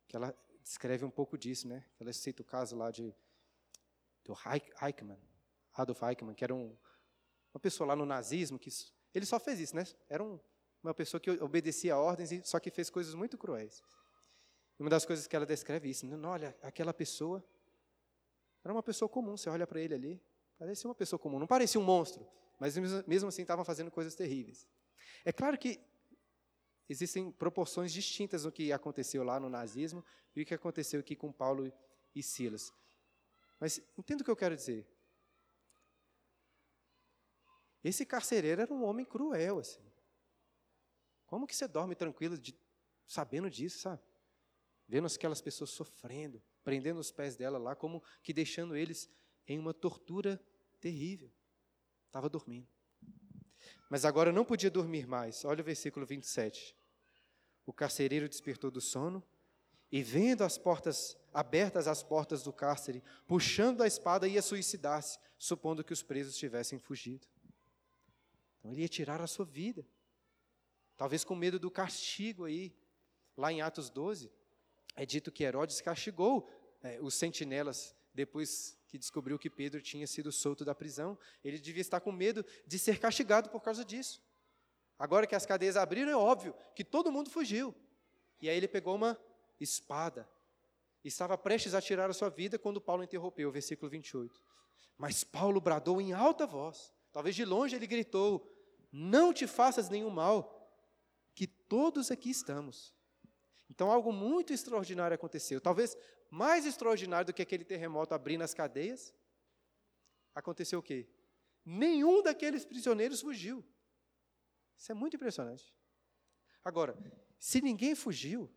que ela descreve um pouco disso, né? Ela cita o caso lá de do Eichmann, Adolf Eichmann, que era um, uma pessoa lá no nazismo, que ele só fez isso, né? Era um, uma pessoa que obedecia a ordens, só que fez coisas muito cruéis. Uma das coisas que ela descreve é isso, né? olha, aquela pessoa era uma pessoa comum, você olha para ele ali, parecia uma pessoa comum, não parecia um monstro, mas mesmo assim estava fazendo coisas terríveis. É claro que existem proporções distintas no que aconteceu lá no nazismo e o que aconteceu aqui com Paulo e Silas. Mas entenda o que eu quero dizer. Esse carcereiro era um homem cruel, assim. Como que você dorme tranquilo de, sabendo disso, sabe? Vendo aquelas pessoas sofrendo, prendendo os pés dela lá, como que deixando eles em uma tortura terrível. Estava dormindo. Mas agora não podia dormir mais. Olha o versículo 27. O carcereiro despertou do sono e vendo as portas abertas as portas do cárcere, puxando a espada ia suicidar-se, supondo que os presos tivessem fugido. Então ele ia tirar a sua vida. Talvez com medo do castigo aí. Lá em Atos 12, é dito que Herodes castigou é, os sentinelas depois que descobriu que Pedro tinha sido solto da prisão. Ele devia estar com medo de ser castigado por causa disso. Agora que as cadeias abriram, é óbvio que todo mundo fugiu. E aí ele pegou uma espada. Estava prestes a tirar a sua vida quando Paulo interrompeu, versículo 28. Mas Paulo bradou em alta voz, talvez de longe ele gritou: Não te faças nenhum mal, que todos aqui estamos. Então algo muito extraordinário aconteceu, talvez mais extraordinário do que aquele terremoto abrindo as cadeias. Aconteceu o quê? Nenhum daqueles prisioneiros fugiu. Isso é muito impressionante. Agora, se ninguém fugiu,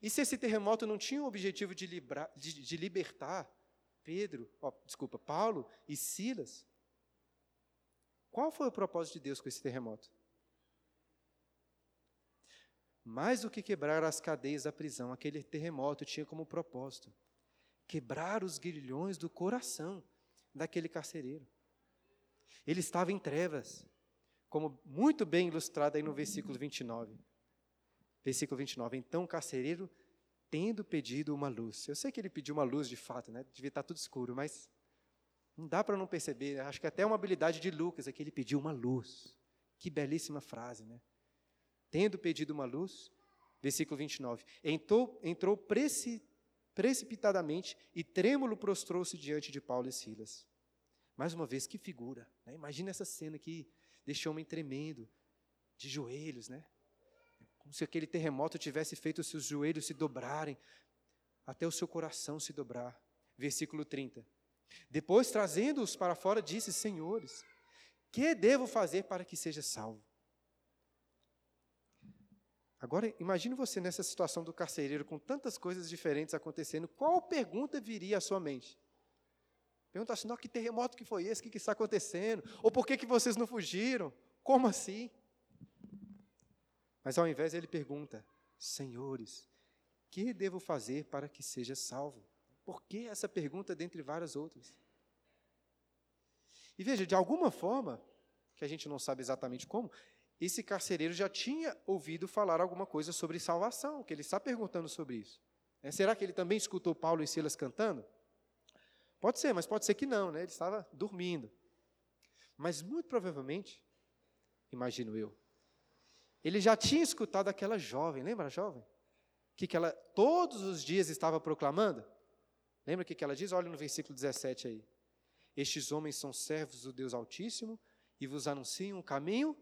e se esse terremoto não tinha o objetivo de, librar, de, de libertar Pedro, ó, desculpa, Paulo e Silas, qual foi o propósito de Deus com esse terremoto? Mais do que quebrar as cadeias da prisão, aquele terremoto tinha como propósito quebrar os grilhões do coração daquele carcereiro. Ele estava em trevas, como muito bem ilustrado aí no versículo 29. Versículo 29. Então o carcereiro, tendo pedido uma luz. Eu sei que ele pediu uma luz de fato, né? devia estar tudo escuro, mas não dá para não perceber. Acho que até uma habilidade de Lucas aqui, ele pediu uma luz. Que belíssima frase, né? Tendo pedido uma luz, versículo 29. Entrou, entrou preci, precipitadamente e trêmulo prostrou-se diante de Paulo e Silas. Mais uma vez, que figura. Né? Imagina essa cena aqui, deste homem tremendo, de joelhos, né? Como se aquele terremoto tivesse feito os seus joelhos se dobrarem, até o seu coração se dobrar. Versículo 30. Depois, trazendo-os para fora, disse: Senhores, que devo fazer para que seja salvo? Agora, imagine você nessa situação do carcereiro, com tantas coisas diferentes acontecendo, qual pergunta viria à sua mente? Pergunta assim, que terremoto que foi esse? O que, que está acontecendo? Ou por que, que vocês não fugiram? Como assim? Mas ao invés ele pergunta: Senhores, que devo fazer para que seja salvo? Por que essa pergunta dentre várias outras? E veja, de alguma forma, que a gente não sabe exatamente como, esse carcereiro já tinha ouvido falar alguma coisa sobre salvação, que ele está perguntando sobre isso. É, será que ele também escutou Paulo e Silas cantando? Pode ser, mas pode ser que não, né? ele estava dormindo. Mas muito provavelmente, imagino eu, ele já tinha escutado aquela jovem, lembra a jovem? Que, que ela todos os dias estava proclamando? Lembra o que, que ela diz? Olha no versículo 17 aí. Estes homens são servos do Deus Altíssimo e vos anunciam o caminho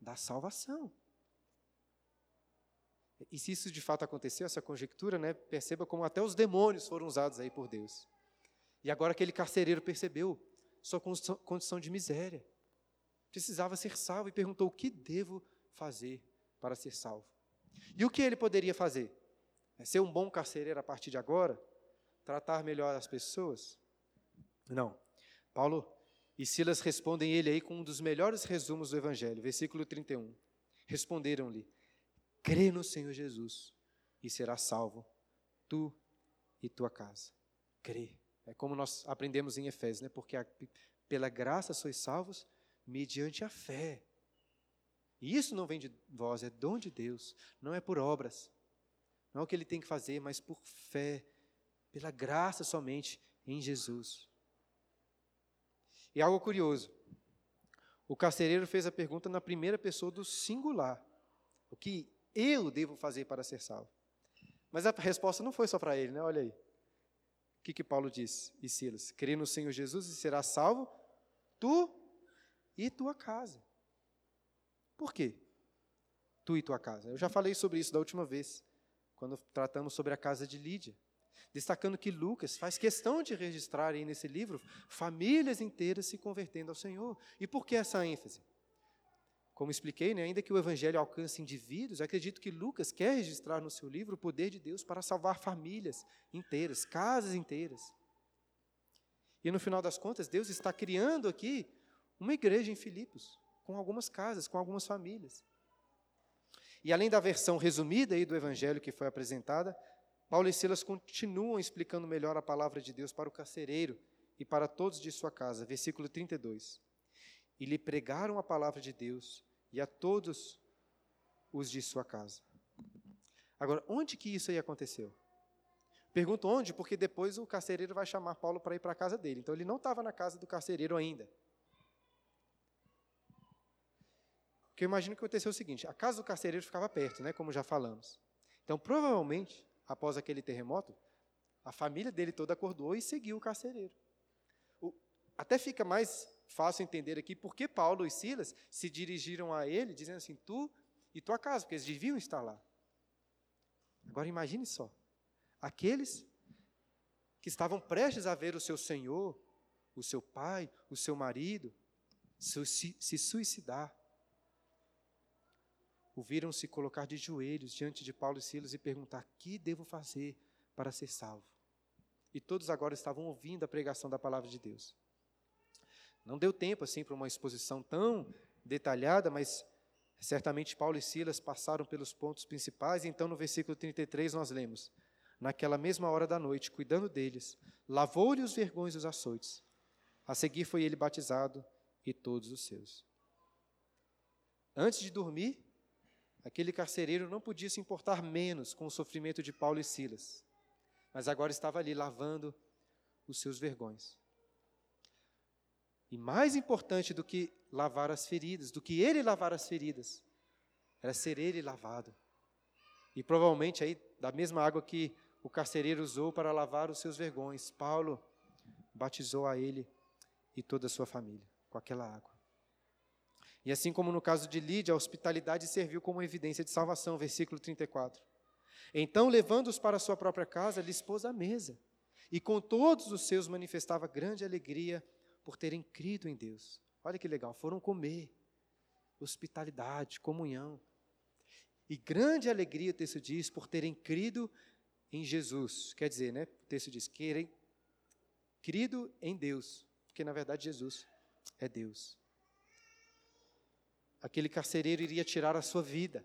da salvação. E se isso de fato aconteceu, essa conjectura, né, perceba como até os demônios foram usados aí por Deus. E agora aquele carcereiro percebeu sua condição de miséria. Precisava ser salvo e perguntou: o que devo fazer para ser salvo? E o que ele poderia fazer? É ser um bom carcereiro a partir de agora? Tratar melhor as pessoas? Não. Paulo e Silas respondem ele aí com um dos melhores resumos do Evangelho, versículo 31. Responderam-lhe: crê no Senhor Jesus e serás salvo, tu e tua casa. Crê. É como nós aprendemos em Efésios, né? Porque a, pela graça sois salvos mediante a fé. E isso não vem de vós, é dom de Deus, não é por obras. Não é o que ele tem que fazer, mas por fé, pela graça somente em Jesus. E algo curioso. O carcereiro fez a pergunta na primeira pessoa do singular. O que eu devo fazer para ser salvo? Mas a resposta não foi só para ele, né? Olha aí. O que, que Paulo diz? E Silas: crê no Senhor Jesus e serás salvo, tu e tua casa. Por quê? Tu e tua casa. Eu já falei sobre isso da última vez, quando tratamos sobre a casa de Lídia destacando que Lucas faz questão de registrar aí nesse livro famílias inteiras se convertendo ao Senhor. E por que essa ênfase? Como expliquei, né, ainda que o Evangelho alcance indivíduos, acredito que Lucas quer registrar no seu livro o poder de Deus para salvar famílias inteiras, casas inteiras. E no final das contas, Deus está criando aqui uma igreja em Filipos, com algumas casas, com algumas famílias. E além da versão resumida aí do Evangelho que foi apresentada, Paulo e Silas continuam explicando melhor a palavra de Deus para o carcereiro e para todos de sua casa. Versículo 32. E lhe pregaram a palavra de Deus e a todos os de sua casa. Agora, onde que isso aí aconteceu? Pergunto onde, porque depois o carcereiro vai chamar Paulo para ir para a casa dele. Então ele não estava na casa do carcereiro ainda. Porque eu imagino que aconteceu o seguinte: a casa do carcereiro ficava perto, né, como já falamos. Então, provavelmente, após aquele terremoto, a família dele toda acordou e seguiu o carcereiro. O, até fica mais fácil entender aqui por que Paulo e Silas se dirigiram a ele, dizendo assim: Tu e tua casa, porque eles deviam estar lá. Agora imagine só: aqueles que estavam prestes a ver o seu senhor, o seu pai, o seu marido, se, se suicidar, o viram se colocar de joelhos diante de Paulo e Silas e perguntar: que devo fazer para ser salvo? E todos agora estavam ouvindo a pregação da palavra de Deus. Não deu tempo assim para uma exposição tão detalhada, mas certamente Paulo e Silas passaram pelos pontos principais. Então, no versículo 33, nós lemos: Naquela mesma hora da noite, cuidando deles, lavou-lhe os vergões dos açoites. A seguir foi ele batizado e todos os seus. Antes de dormir, Aquele carcereiro não podia se importar menos com o sofrimento de Paulo e Silas, mas agora estava ali lavando os seus vergões. E mais importante do que lavar as feridas, do que ele lavar as feridas, era ser ele lavado. E provavelmente aí, da mesma água que o carcereiro usou para lavar os seus vergões, Paulo batizou a ele e toda a sua família com aquela água. E assim como no caso de Lídia, a hospitalidade serviu como evidência de salvação, versículo 34. Então, levando-os para sua própria casa, lhes pôs a mesa, e com todos os seus manifestava grande alegria por terem crido em Deus. Olha que legal, foram comer, hospitalidade, comunhão. E grande alegria, o texto diz, por terem crido em Jesus. Quer dizer, né? O texto diz, querem crido em Deus, porque na verdade Jesus é Deus aquele carcereiro iria tirar a sua vida,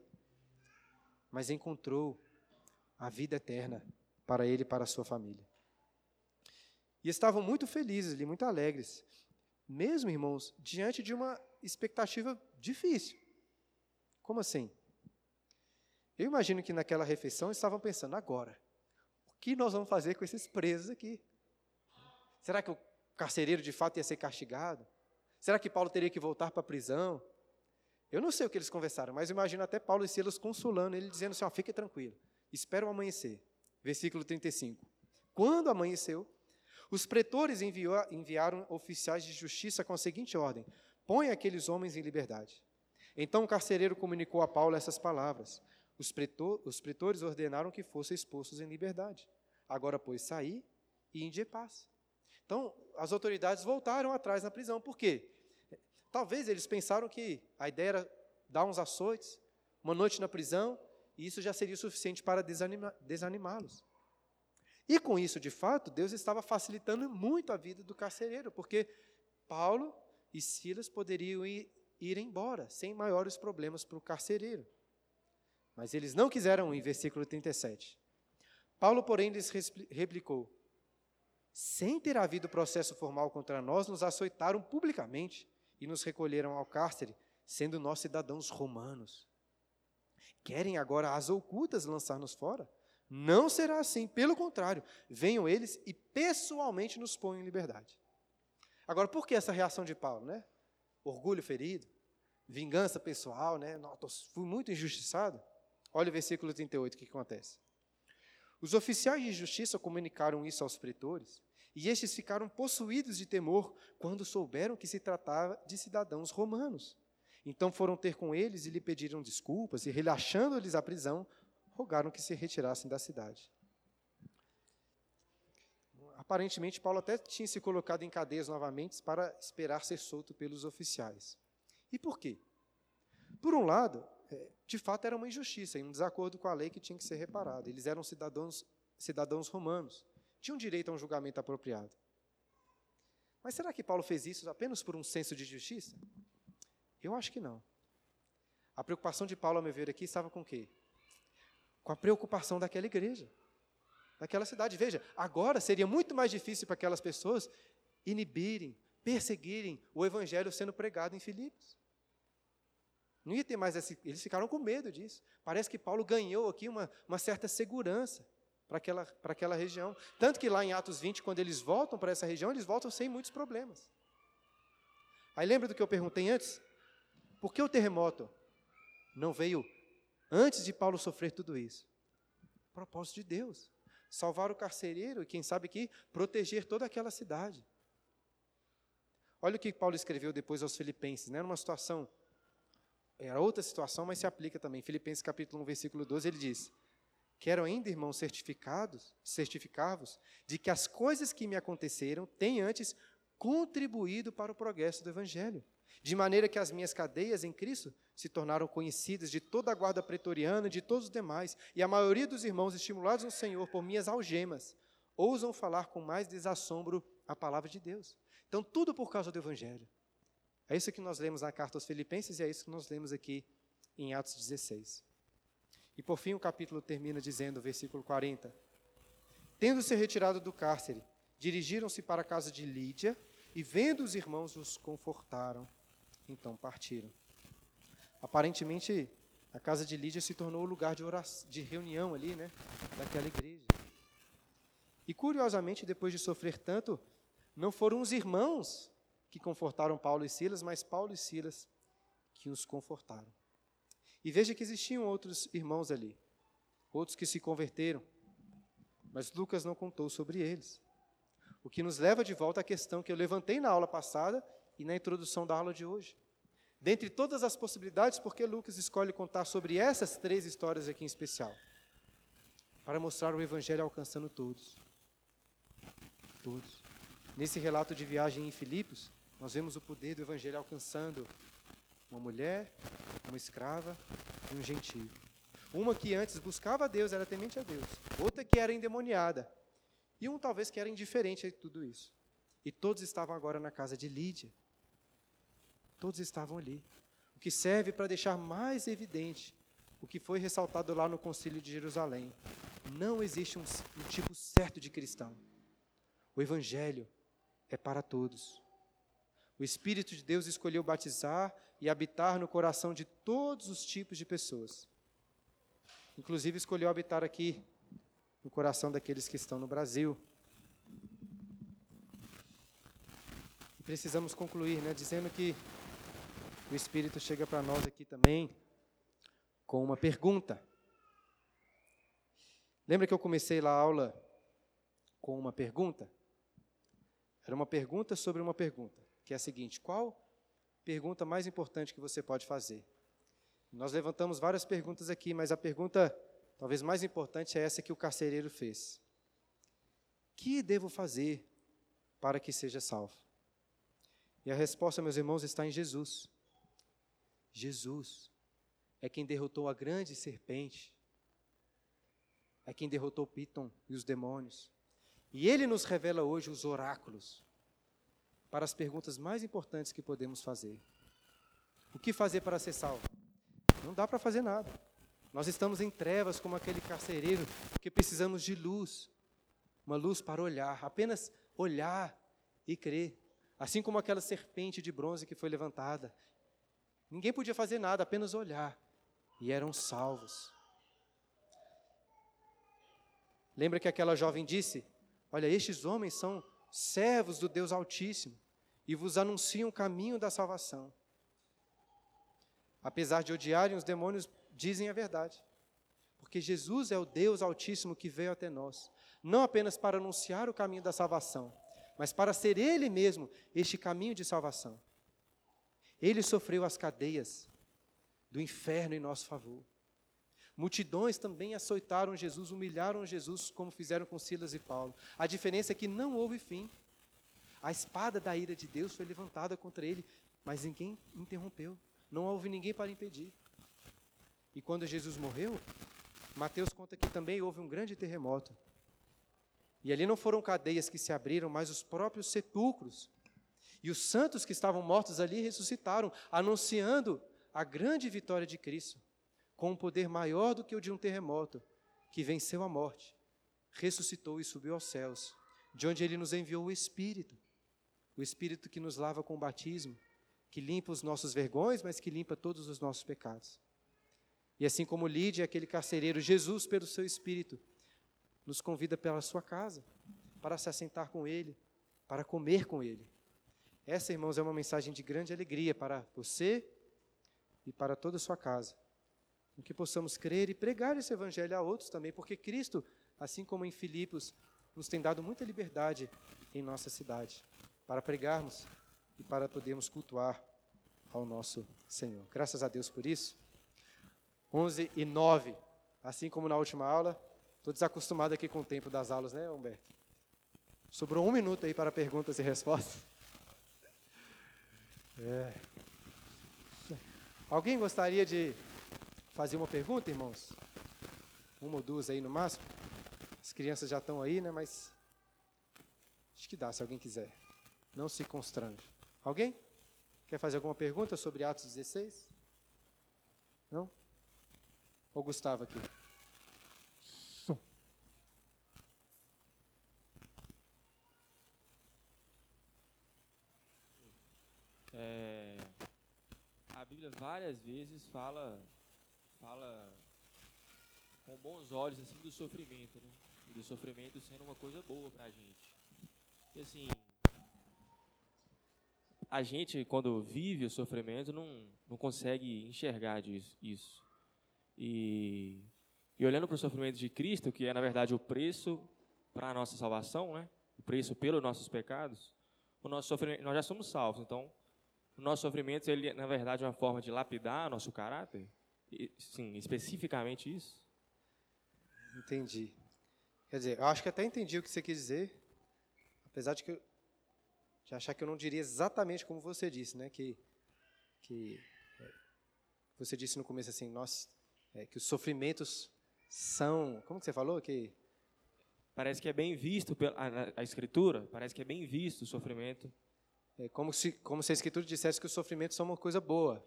mas encontrou a vida eterna para ele e para a sua família. E estavam muito felizes muito alegres. Mesmo, irmãos, diante de uma expectativa difícil. Como assim? Eu imagino que naquela refeição estavam pensando, agora, o que nós vamos fazer com esses presos aqui? Será que o carcereiro de fato ia ser castigado? Será que Paulo teria que voltar para a prisão? Eu não sei o que eles conversaram, mas imagino até Paulo e Silas consolando ele, dizendo assim: ó, fique tranquilo, espera o amanhecer. Versículo 35. Quando amanheceu, os pretores enviou, enviaram oficiais de justiça com a seguinte ordem: põe aqueles homens em liberdade. Então o carcereiro comunicou a Paulo essas palavras. Os, pretor, os pretores ordenaram que fossem expostos em liberdade. Agora, pois, sair e inde paz. Então, as autoridades voltaram atrás na prisão. Por quê? Talvez eles pensaram que a ideia era dar uns açoites, uma noite na prisão, e isso já seria suficiente para desanimá-los. E com isso, de fato, Deus estava facilitando muito a vida do carcereiro, porque Paulo e Silas poderiam ir, ir embora sem maiores problemas para o carcereiro. Mas eles não quiseram ir, versículo 37. Paulo, porém, lhes replicou: Sem ter havido processo formal contra nós, nos açoitaram publicamente e nos recolheram ao cárcere, sendo nós cidadãos romanos. Querem agora as ocultas lançar-nos fora? Não será assim, pelo contrário, venham eles e pessoalmente nos ponham em liberdade. Agora, por que essa reação de Paulo, né? Orgulho ferido, vingança pessoal, né? fui muito injustiçado. Olha o versículo 38, o que acontece. Os oficiais de justiça comunicaram isso aos pretores, e estes ficaram possuídos de temor quando souberam que se tratava de cidadãos romanos. Então foram ter com eles e lhe pediram desculpas, e relaxando-lhes a prisão, rogaram que se retirassem da cidade. Aparentemente, Paulo até tinha se colocado em cadeias novamente para esperar ser solto pelos oficiais. E por quê? Por um lado, é, de fato era uma injustiça, um desacordo com a lei que tinha que ser reparado. Eles eram cidadãos, cidadãos romanos, tinham direito a um julgamento apropriado. Mas será que Paulo fez isso apenas por um senso de justiça? Eu acho que não. A preocupação de Paulo, a meu ver aqui, estava com o quê? Com a preocupação daquela igreja, daquela cidade. Veja, agora seria muito mais difícil para aquelas pessoas inibirem, perseguirem o evangelho sendo pregado em Filipos. Não ia ter mais esse, eles ficaram com medo disso. Parece que Paulo ganhou aqui uma, uma certa segurança para aquela, para aquela região. Tanto que lá em Atos 20, quando eles voltam para essa região, eles voltam sem muitos problemas. Aí lembra do que eu perguntei antes? Por que o terremoto não veio antes de Paulo sofrer tudo isso? Propósito de Deus. Salvar o carcereiro e, quem sabe aqui, proteger toda aquela cidade. Olha o que Paulo escreveu depois aos Filipenses, né? numa situação era outra situação, mas se aplica também. Filipenses capítulo 1, versículo 12, ele diz: Quero ainda, irmãos, certificados, certificar-vos de que as coisas que me aconteceram têm antes contribuído para o progresso do evangelho, de maneira que as minhas cadeias em Cristo se tornaram conhecidas de toda a guarda pretoriana e de todos os demais, e a maioria dos irmãos, estimulados no Senhor por minhas algemas, ousam falar com mais desassombro a palavra de Deus. Então, tudo por causa do evangelho. É isso que nós lemos na carta aos Filipenses e é isso que nós lemos aqui em Atos 16. E por fim o capítulo termina dizendo, versículo 40: Tendo-se retirado do cárcere, dirigiram-se para a casa de Lídia e, vendo os irmãos, os confortaram. Então partiram. Aparentemente, a casa de Lídia se tornou o lugar de, oração, de reunião ali, né, daquela igreja. E curiosamente, depois de sofrer tanto, não foram os irmãos que confortaram Paulo e Silas, mas Paulo e Silas que os confortaram. E veja que existiam outros irmãos ali, outros que se converteram, mas Lucas não contou sobre eles. O que nos leva de volta à questão que eu levantei na aula passada e na introdução da aula de hoje. Dentre todas as possibilidades, por que Lucas escolhe contar sobre essas três histórias aqui em especial? Para mostrar o Evangelho alcançando todos. Todos. Nesse relato de viagem em Filipos, nós vemos o poder do Evangelho alcançando uma mulher, uma escrava e um gentio. Uma que antes buscava a Deus, era temente a Deus. Outra que era endemoniada. E um talvez que era indiferente a tudo isso. E todos estavam agora na casa de Lídia. Todos estavam ali. O que serve para deixar mais evidente o que foi ressaltado lá no Concílio de Jerusalém. Não existe um, um tipo certo de cristão. O Evangelho é para todos. O Espírito de Deus escolheu batizar e habitar no coração de todos os tipos de pessoas. Inclusive, escolheu habitar aqui, no coração daqueles que estão no Brasil. E precisamos concluir, né, dizendo que o Espírito chega para nós aqui também com uma pergunta. Lembra que eu comecei lá a aula com uma pergunta? Era uma pergunta sobre uma pergunta, que é a seguinte: qual pergunta mais importante que você pode fazer? Nós levantamos várias perguntas aqui, mas a pergunta talvez mais importante é essa que o carcereiro fez: Que devo fazer para que seja salvo? E a resposta, meus irmãos, está em Jesus. Jesus é quem derrotou a grande serpente, é quem derrotou Piton e os demônios. E ele nos revela hoje os oráculos para as perguntas mais importantes que podemos fazer. O que fazer para ser salvo? Não dá para fazer nada. Nós estamos em trevas como aquele carcereiro que precisamos de luz, uma luz para olhar, apenas olhar e crer. Assim como aquela serpente de bronze que foi levantada. Ninguém podia fazer nada, apenas olhar. E eram salvos. Lembra que aquela jovem disse: Olha, estes homens são servos do Deus Altíssimo e vos anunciam o caminho da salvação. Apesar de odiarem os demônios, dizem a verdade. Porque Jesus é o Deus Altíssimo que veio até nós, não apenas para anunciar o caminho da salvação, mas para ser Ele mesmo este caminho de salvação. Ele sofreu as cadeias do inferno em nosso favor. Multidões também açoitaram Jesus, humilharam Jesus, como fizeram com Silas e Paulo. A diferença é que não houve fim. A espada da ira de Deus foi levantada contra ele, mas ninguém interrompeu. Não houve ninguém para impedir. E quando Jesus morreu, Mateus conta que também houve um grande terremoto. E ali não foram cadeias que se abriram, mas os próprios sepulcros. E os santos que estavam mortos ali ressuscitaram, anunciando a grande vitória de Cristo, com um poder maior do que o de um terremoto, que venceu a morte, ressuscitou e subiu aos céus, de onde ele nos enviou o Espírito, o Espírito que nos lava com o batismo, que limpa os nossos vergões, mas que limpa todos os nossos pecados. E assim como Lídia, aquele carcereiro, Jesus, pelo seu Espírito, nos convida pela sua casa, para se assentar com Ele, para comer com Ele. Essa, irmãos, é uma mensagem de grande alegria para você e para toda a sua casa. Em que possamos crer e pregar esse Evangelho a outros também, porque Cristo, assim como em Filipos, nos tem dado muita liberdade em nossa cidade para pregarmos e para podermos cultuar ao nosso Senhor. Graças a Deus por isso. 11 e 9. Assim como na última aula, estou desacostumado aqui com o tempo das aulas, né, Humberto? Sobrou um minuto aí para perguntas e respostas. É. Alguém gostaria de fazer uma pergunta, irmãos? Uma ou duas aí no máximo? As crianças já estão aí, né? Mas acho que dá, se alguém quiser. Não se constrange. Alguém? Quer fazer alguma pergunta sobre Atos 16? Não? Ou Gustavo aqui? É, a Bíblia várias vezes fala, fala com bons olhos assim do sofrimento, né? E do sofrimento sendo uma coisa boa para a gente. E assim, a gente quando vive o sofrimento não, não consegue enxergar disso, isso. E, e olhando para o sofrimento de Cristo, que é na verdade o preço para a nossa salvação, né? o preço pelos nossos pecados, o nosso sofrimento, nós já somos salvos, então o nosso sofrimento, ele na verdade é uma forma de lapidar nosso caráter, e, sim, especificamente isso. Entendi. Quer dizer, eu acho que até entendi o que você quis dizer, apesar de que de achar que eu não diria exatamente como você disse, né? Que, que é, você disse no começo assim, nós é, que os sofrimentos são, como que você falou que parece que é bem visto pela a, a escritura, parece que é bem visto o sofrimento. É como se como se a escritura dissesse que os sofrimentos são uma coisa boa.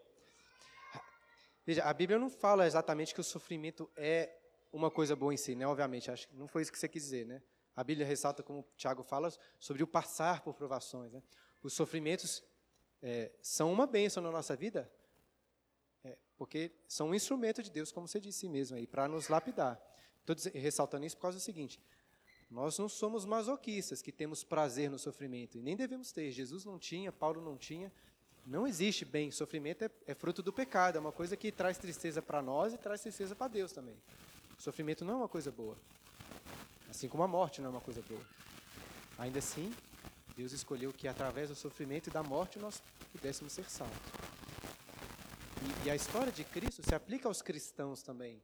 Veja, a Bíblia não fala exatamente que o sofrimento é uma coisa boa em si, né? Obviamente, acho que não foi isso que você quis dizer, né? A Bíblia ressalta, como Tiago fala, sobre o passar por provações. Né? Os sofrimentos é, são uma bênção na nossa vida, é, porque são um instrumento de Deus, como você disse mesmo aí, para nos lapidar. Estou ressaltando isso por causa do seguinte: nós não somos masoquistas que temos prazer no sofrimento, e nem devemos ter. Jesus não tinha, Paulo não tinha. Não existe bem. Sofrimento é, é fruto do pecado, é uma coisa que traz tristeza para nós e traz tristeza para Deus também. Sofrimento não é uma coisa boa. Assim como a morte não é uma coisa boa. Ainda assim, Deus escolheu que através do sofrimento e da morte nós pudéssemos ser salvos. E, e, a história de Cristo se aplica aos cristãos também,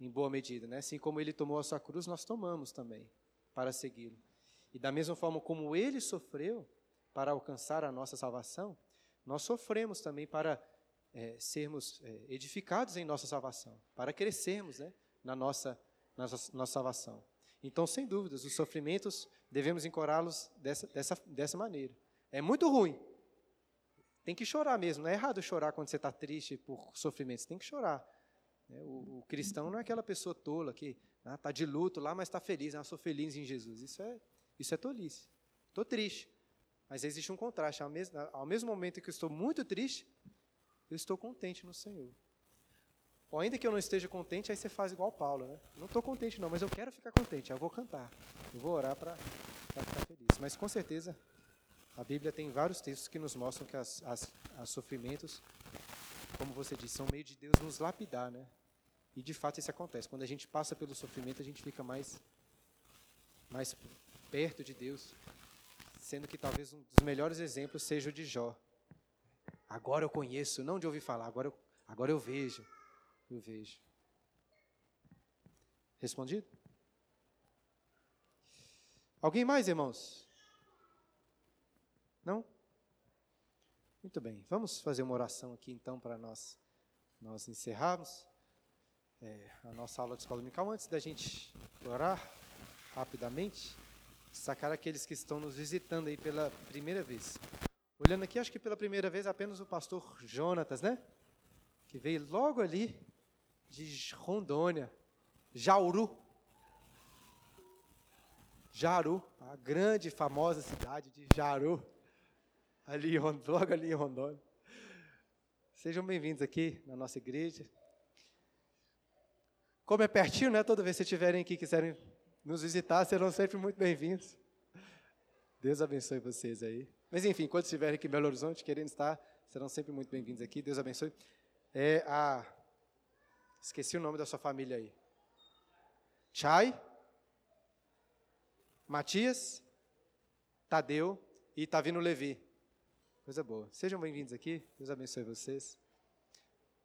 em boa medida. Né? Assim como ele tomou a sua cruz, nós tomamos também para segui-lo. E da mesma forma como ele sofreu para alcançar a nossa salvação, nós sofremos também para é, sermos é, edificados em nossa salvação, para crescermos né, na nossa, nossa, nossa salvação. Então, sem dúvidas, os sofrimentos devemos encorá-los dessa, dessa, dessa maneira. É muito ruim. Tem que chorar mesmo. Não é errado chorar quando você está triste por sofrimentos. Tem que chorar. Né? O, o, cristão não é aquela pessoa tola que está ah, de luto lá, mas está feliz. Ah, sou feliz em Jesus. Isso é, isso é tolice. Estou triste. Mas existe um contraste. Ao mesmo, ao mesmo momento que eu estou muito triste, eu estou contente no Senhor. Ou ainda que eu não esteja contente, aí você faz igual Paulo, né? Não estou contente não, mas eu quero ficar contente, eu vou cantar. Eu vou orar para ficar feliz. Mas com certeza, a Bíblia tem vários textos que nos mostram que as, as, as sofrimentos, como você disse, são meio de Deus nos lapidar, né? E de fato isso acontece. Quando a gente passa pelo sofrimento, a gente fica mais, mais perto de Deus. Sendo que talvez um dos melhores exemplos seja o de Jó. Agora eu conheço, não de ouvir falar, agora eu, agora eu vejo eu vejo. Respondido? Alguém mais, irmãos? Não? Muito bem. Vamos fazer uma oração aqui então para nós nós encerrarmos é, a nossa aula de escola dominical. Antes da gente orar rapidamente, sacar aqueles que estão nos visitando aí pela primeira vez. Olhando aqui, acho que pela primeira vez apenas o pastor Jonatas, né? Que veio logo ali de Rondônia, Jauru. Jaru, a grande e famosa cidade de Jaru, ali, logo ali em Rondônia. Sejam bem-vindos aqui na nossa igreja. Como é pertinho, né? Toda vez que estiverem aqui quiserem nos visitar, serão sempre muito bem-vindos. Deus abençoe vocês aí. Mas enfim, quando estiverem aqui em Belo Horizonte, querendo estar, serão sempre muito bem-vindos aqui. Deus abençoe. É a Esqueci o nome da sua família aí. Chay, Matias, Tadeu e está vindo Levi. Coisa boa. Sejam bem-vindos aqui. Deus abençoe vocês.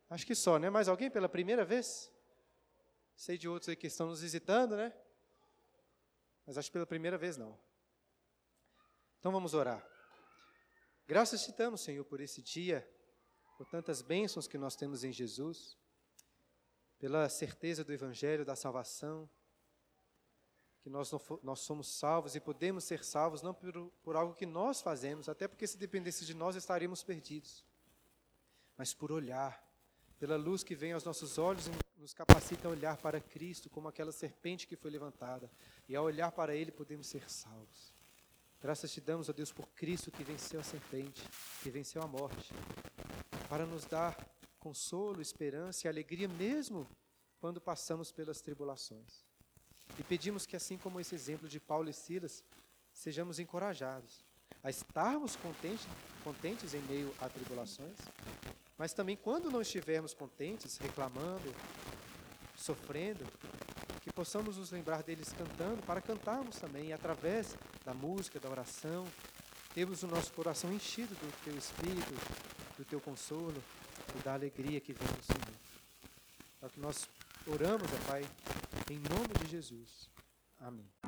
Acho que só, né? Mais alguém pela primeira vez? Sei de outros aí que estão nos visitando, né? Mas acho que pela primeira vez não. Então vamos orar. Graças te damos, Senhor, por esse dia, por tantas bênçãos que nós temos em Jesus pela certeza do Evangelho, da salvação, que nós, nós somos salvos e podemos ser salvos não por, por algo que nós fazemos, até porque se dependesse de nós estaríamos perdidos, mas por olhar, pela luz que vem aos nossos olhos e nos capacita a olhar para Cristo como aquela serpente que foi levantada, e ao olhar para Ele podemos ser salvos. Graças te damos, ó Deus, por Cristo que venceu a serpente, que venceu a morte, para nos dar consolo, esperança e alegria, mesmo quando passamos pelas tribulações. E pedimos que, assim como esse exemplo de Paulo e Silas, sejamos encorajados a estarmos contentes, contentes em meio a tribulações, mas também quando não estivermos contentes, reclamando, sofrendo, que possamos nos lembrar deles cantando, para cantarmos também, através da música, da oração, termos o nosso coração enchido do Teu Espírito, do Teu consolo, e da alegria que vem do Senhor. É o que nós oramos, ó Pai, em nome de Jesus. Amém.